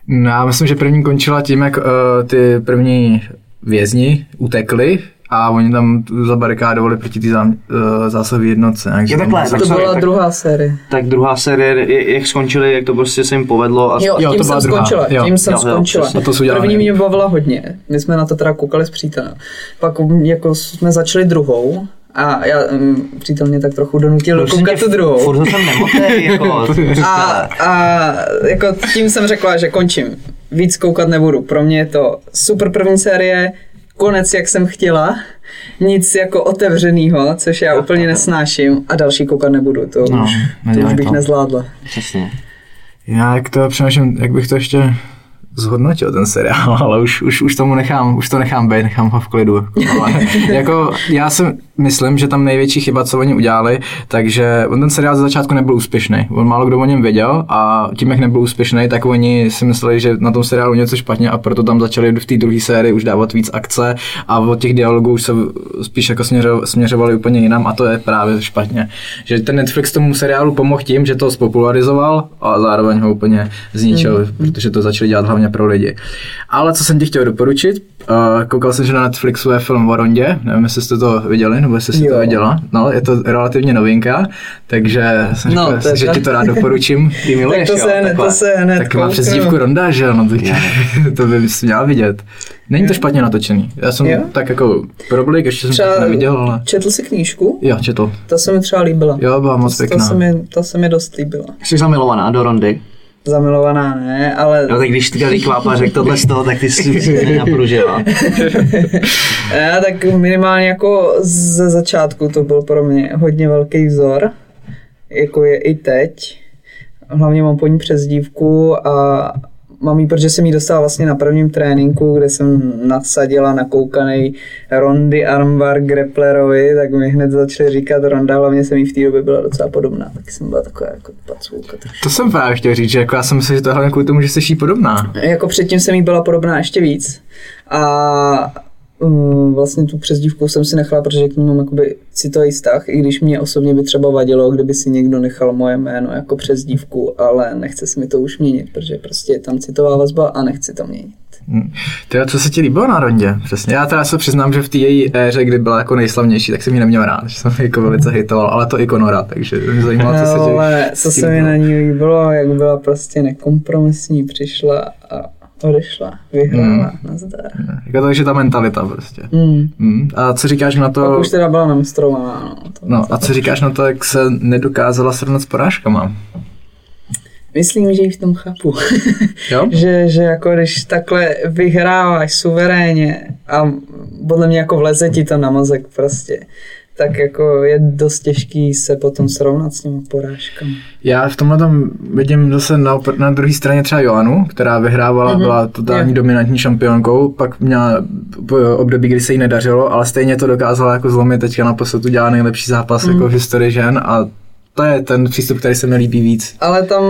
No, já myslím, že první končila tím, jak uh, ty první vězni utekli a oni tam zabarikádovali proti té zám, uh, zásahové jednotce. nějak, že Je takhle, tak To byla tak, druhá série. tak druhá série, je- jak skončili, jak to prostě se jim povedlo a Jo, Jo, tím to byla jsem druhá. skončila, Jo. tím jsem Jo, jo, skončila. A to. První mě bavila hodně, my jsme na to teda koukali s přítelem. Pak jako jsme začali druhou a já, um, přítel mě tak trochu donutil Prosím koukat tu druhou. Furt ho tam nemotej, [laughs] jako, A, a jako tím jsem řekla, že končím. Víc koukat nebudu. Pro mě je to super první série, konec, jak jsem chtěla, nic jako otevřenýho, což já úplně nesnáším a další koukat nebudu. To, No, už, to už bych to. nezvládla. Přesně. Já jak to přemýšlím, jak bych to ještě zhodnotil ten seriál, [laughs] ale už, už, už tomu nechám, už to nechám být, nechám ho v klidu. Ale jako já si myslím, že tam největší chyba, co oni udělali, takže on ten seriál ze začátku nebyl úspěšný. On málo kdo o něm věděl a tím, jak nebyl úspěšný, tak oni si mysleli, že na tom seriálu něco špatně a proto tam začali v té druhé sérii už dávat víc akce a od těch dialogů už se spíš jako směřo, směřovali úplně jinam a to je právě špatně. Že ten Netflix tomu seriálu pomohl tím, že to spopularizoval a zároveň ho úplně zničil, mm. protože to začali dělat hlavně pro lidi. Ale co jsem ti chtěl doporučit, uh, koukal jsem, že na Netflixu je film o Rondě, nevím, jestli jste to viděli nebo jestli jsi Jo. to viděla. No, je to relativně novinka, takže jsem No, řekl, to že ti to rád [laughs] doporučím. Ty miluješ, Tak to jo, se, hned, takhle. to se hned Tak má přezdívku Ronda, že ano, tak [laughs] to by si měla vidět. Není to špatně natočený. Já jsem Jo? tak jako problik, ještě jsem Třeba to neviděl, ale četl si knížku? jo, četl. Ta se mi třeba líbila. Jo, byla moc to, to, pěkná. se mi, to se mi dost líbila. Jsi zamilovaná do Rondy. Zamilovaná ne, ale No tak když ty Klápa řekl tohle z toho, tak ty jsi nenapružila. [laughs] Já tak minimálně jako ze začátku to byl pro mě hodně velký vzor, jako je i teď. Hlavně mám po ní přezdívku a mám jí, protože jsem jí dostala vlastně na prvním tréninku, kde jsem nadsadila nakoukaný Rondy Armbar Grapplerovi, tak mi hned začali říkat Ronda, hlavně jsem jí v té době byla docela podobná, tak jsem byla taková jako pacůlka. To jsem právě chtěl říct, že jako já jsem že to hlavně kvůli tomu, že jsi jí podobná. Jako předtím jsem jí byla podobná ještě víc. A vlastně tu přezdívku jsem si nechala, protože k ní mám jakoby citový vztah, i když mě osobně by třeba vadilo, kdyby si někdo nechal moje jméno jako přezdívku, ale nechce si mi to už měnit, protože prostě je tam citová vazba a nechci to měnit. Hm. Ty, co se ti líbilo na rondě? Přesně. Já teda se přiznám, že v té její éře, kdy byla jako nejslavnější, tak jsem ji neměl rád, že jsem jako velice hejtoval, ale to i Konora, takže mě zajímalo, co se ti ale co se mi na ní líbilo, jak byla prostě nekompromisní, přišla a odešla, vyhrála, Hmm. nazdar. Jako to, že ta mentalita prostě. Mm. Hm. A co říkáš na Pak to, už teda byla namistrovaná, no. To, no, a co říkáš na to, jak se nedokázala srovnat s porážkama? Myslím, že ji v tom chápu. Jo? [laughs] že, že jako když takhle vyhráváš suverénně a podle mě jako vleze ti to na mozek prostě, tak jako je dost těžký se potom srovnat s těmi porážkami. Já v tomhle tom vidím zase na, na druhé straně třeba Joanu, která vyhrávala, mm-hmm. byla totální Jo. dominantní šampionkou, pak měla období, kdy se jí nedařilo, ale stejně to dokázala jako zlomit, teďka na posledu dělá nejlepší zápas mm. jako v historii žen a to je ten přístup, který se mi líbí víc. Ale tam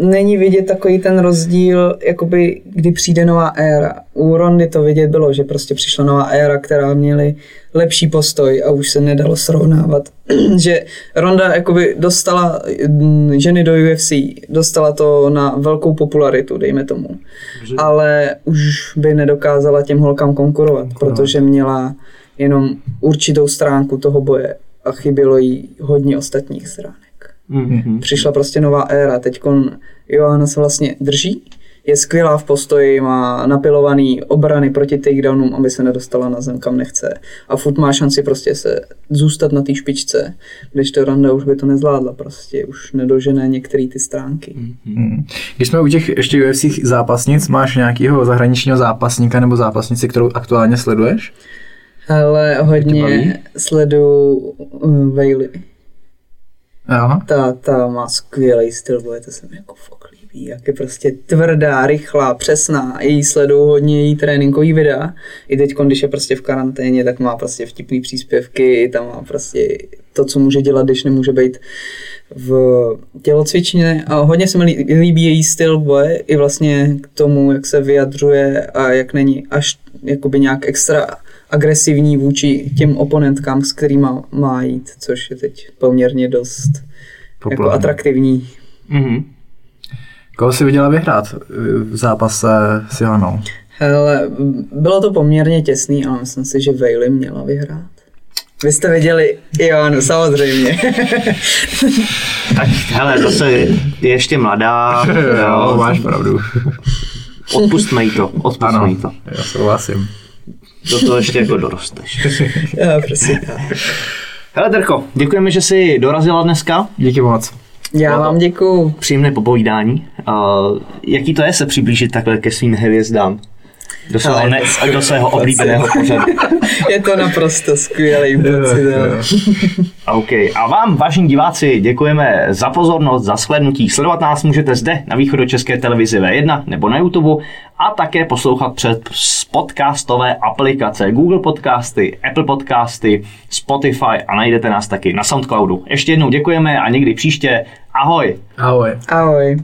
není vidět takový ten rozdíl, jakoby kdy přijde nová éra. U Rondy to vidět bylo, že prostě přišla nová éra, která měli lepší postoj a už se nedalo srovnávat. [clears throat] že Ronda jakoby dostala mm, ženy do UFC, dostala to na velkou popularitu, dejme tomu. Ale už by nedokázala těm holkám konkurovat, protože měla jenom určitou stránku toho boje a chybělo jí hodně ostatních stránek Mhm. přišla prostě nová éra. Teď Johanna se vlastně drží, je skvělá v postoji, má napilovaný obrany proti takedownům, aby se nedostala na zem, kam nechce. A furt má šanci prostě se zůstat na té špičce, když to Randa už by to nezvládla prostě, už nedožené některé ty stránky. Hmm. Když jsme u těch ještě UFC zápasnic, máš nějakého zahraničního zápasníka nebo zápasnici, kterou aktuálně sleduješ? Ale hodně sleduju um, Bailey. Aha. Ta, ta má skvělý styl boje, to se mi jako fakt líbí, jak je prostě tvrdá, rychlá, přesná. Její sleduju hodně její tréninkový videa. I teď, když je prostě v karanténě, tak má prostě vtipný příspěvky, tam má prostě to, co může dělat, když nemůže být v tělocvičně a hodně se mi lí- líbí její styl boje i vlastně k tomu, jak se vyjadřuje a jak není až jakoby nějak extra agresivní vůči těm oponentkám, s kterými má jít, což je teď poměrně dost jako atraktivní. Mhm. Koho jsi viděla vyhrát v zápase s Johanou? Hele, bylo to poměrně těsný, ale myslím si, že Vejly měla vyhrát. Vy jste viděli Joanu, samozřejmě. [laughs] Tak hele, zase je ještě mladá, [laughs] Jo, jo, máš pravdu. odpustme jí to, odpustme Ano, jí to. já souhlasím. Do toho ještě jako dorosteš. [laughs] Já, prosím. Hele Terko, děkujeme, že jsi dorazila dneska. Díky moc. Já vám děkuju. Příjemné popovídání. Uh, jaký to je se přiblížit takhle ke svým hvězdám? Do svého, Ale ne, to- do svého oblíbeného pořadu. [laughs] Je to naprosto skvělý pocit. OK. A vám, vážení diváci, děkujeme za pozornost, za shlednutí. Sledovat nás můžete zde na východočeské televizi V1 nebo na YouTube a také poslouchat přes podcastové aplikace Google Podcasty, Apple Podcasty, Spotify a najdete nás taky na Soundcloudu. Ještě jednou děkujeme a někdy příště. Ahoj! Ahoj. Ahoj.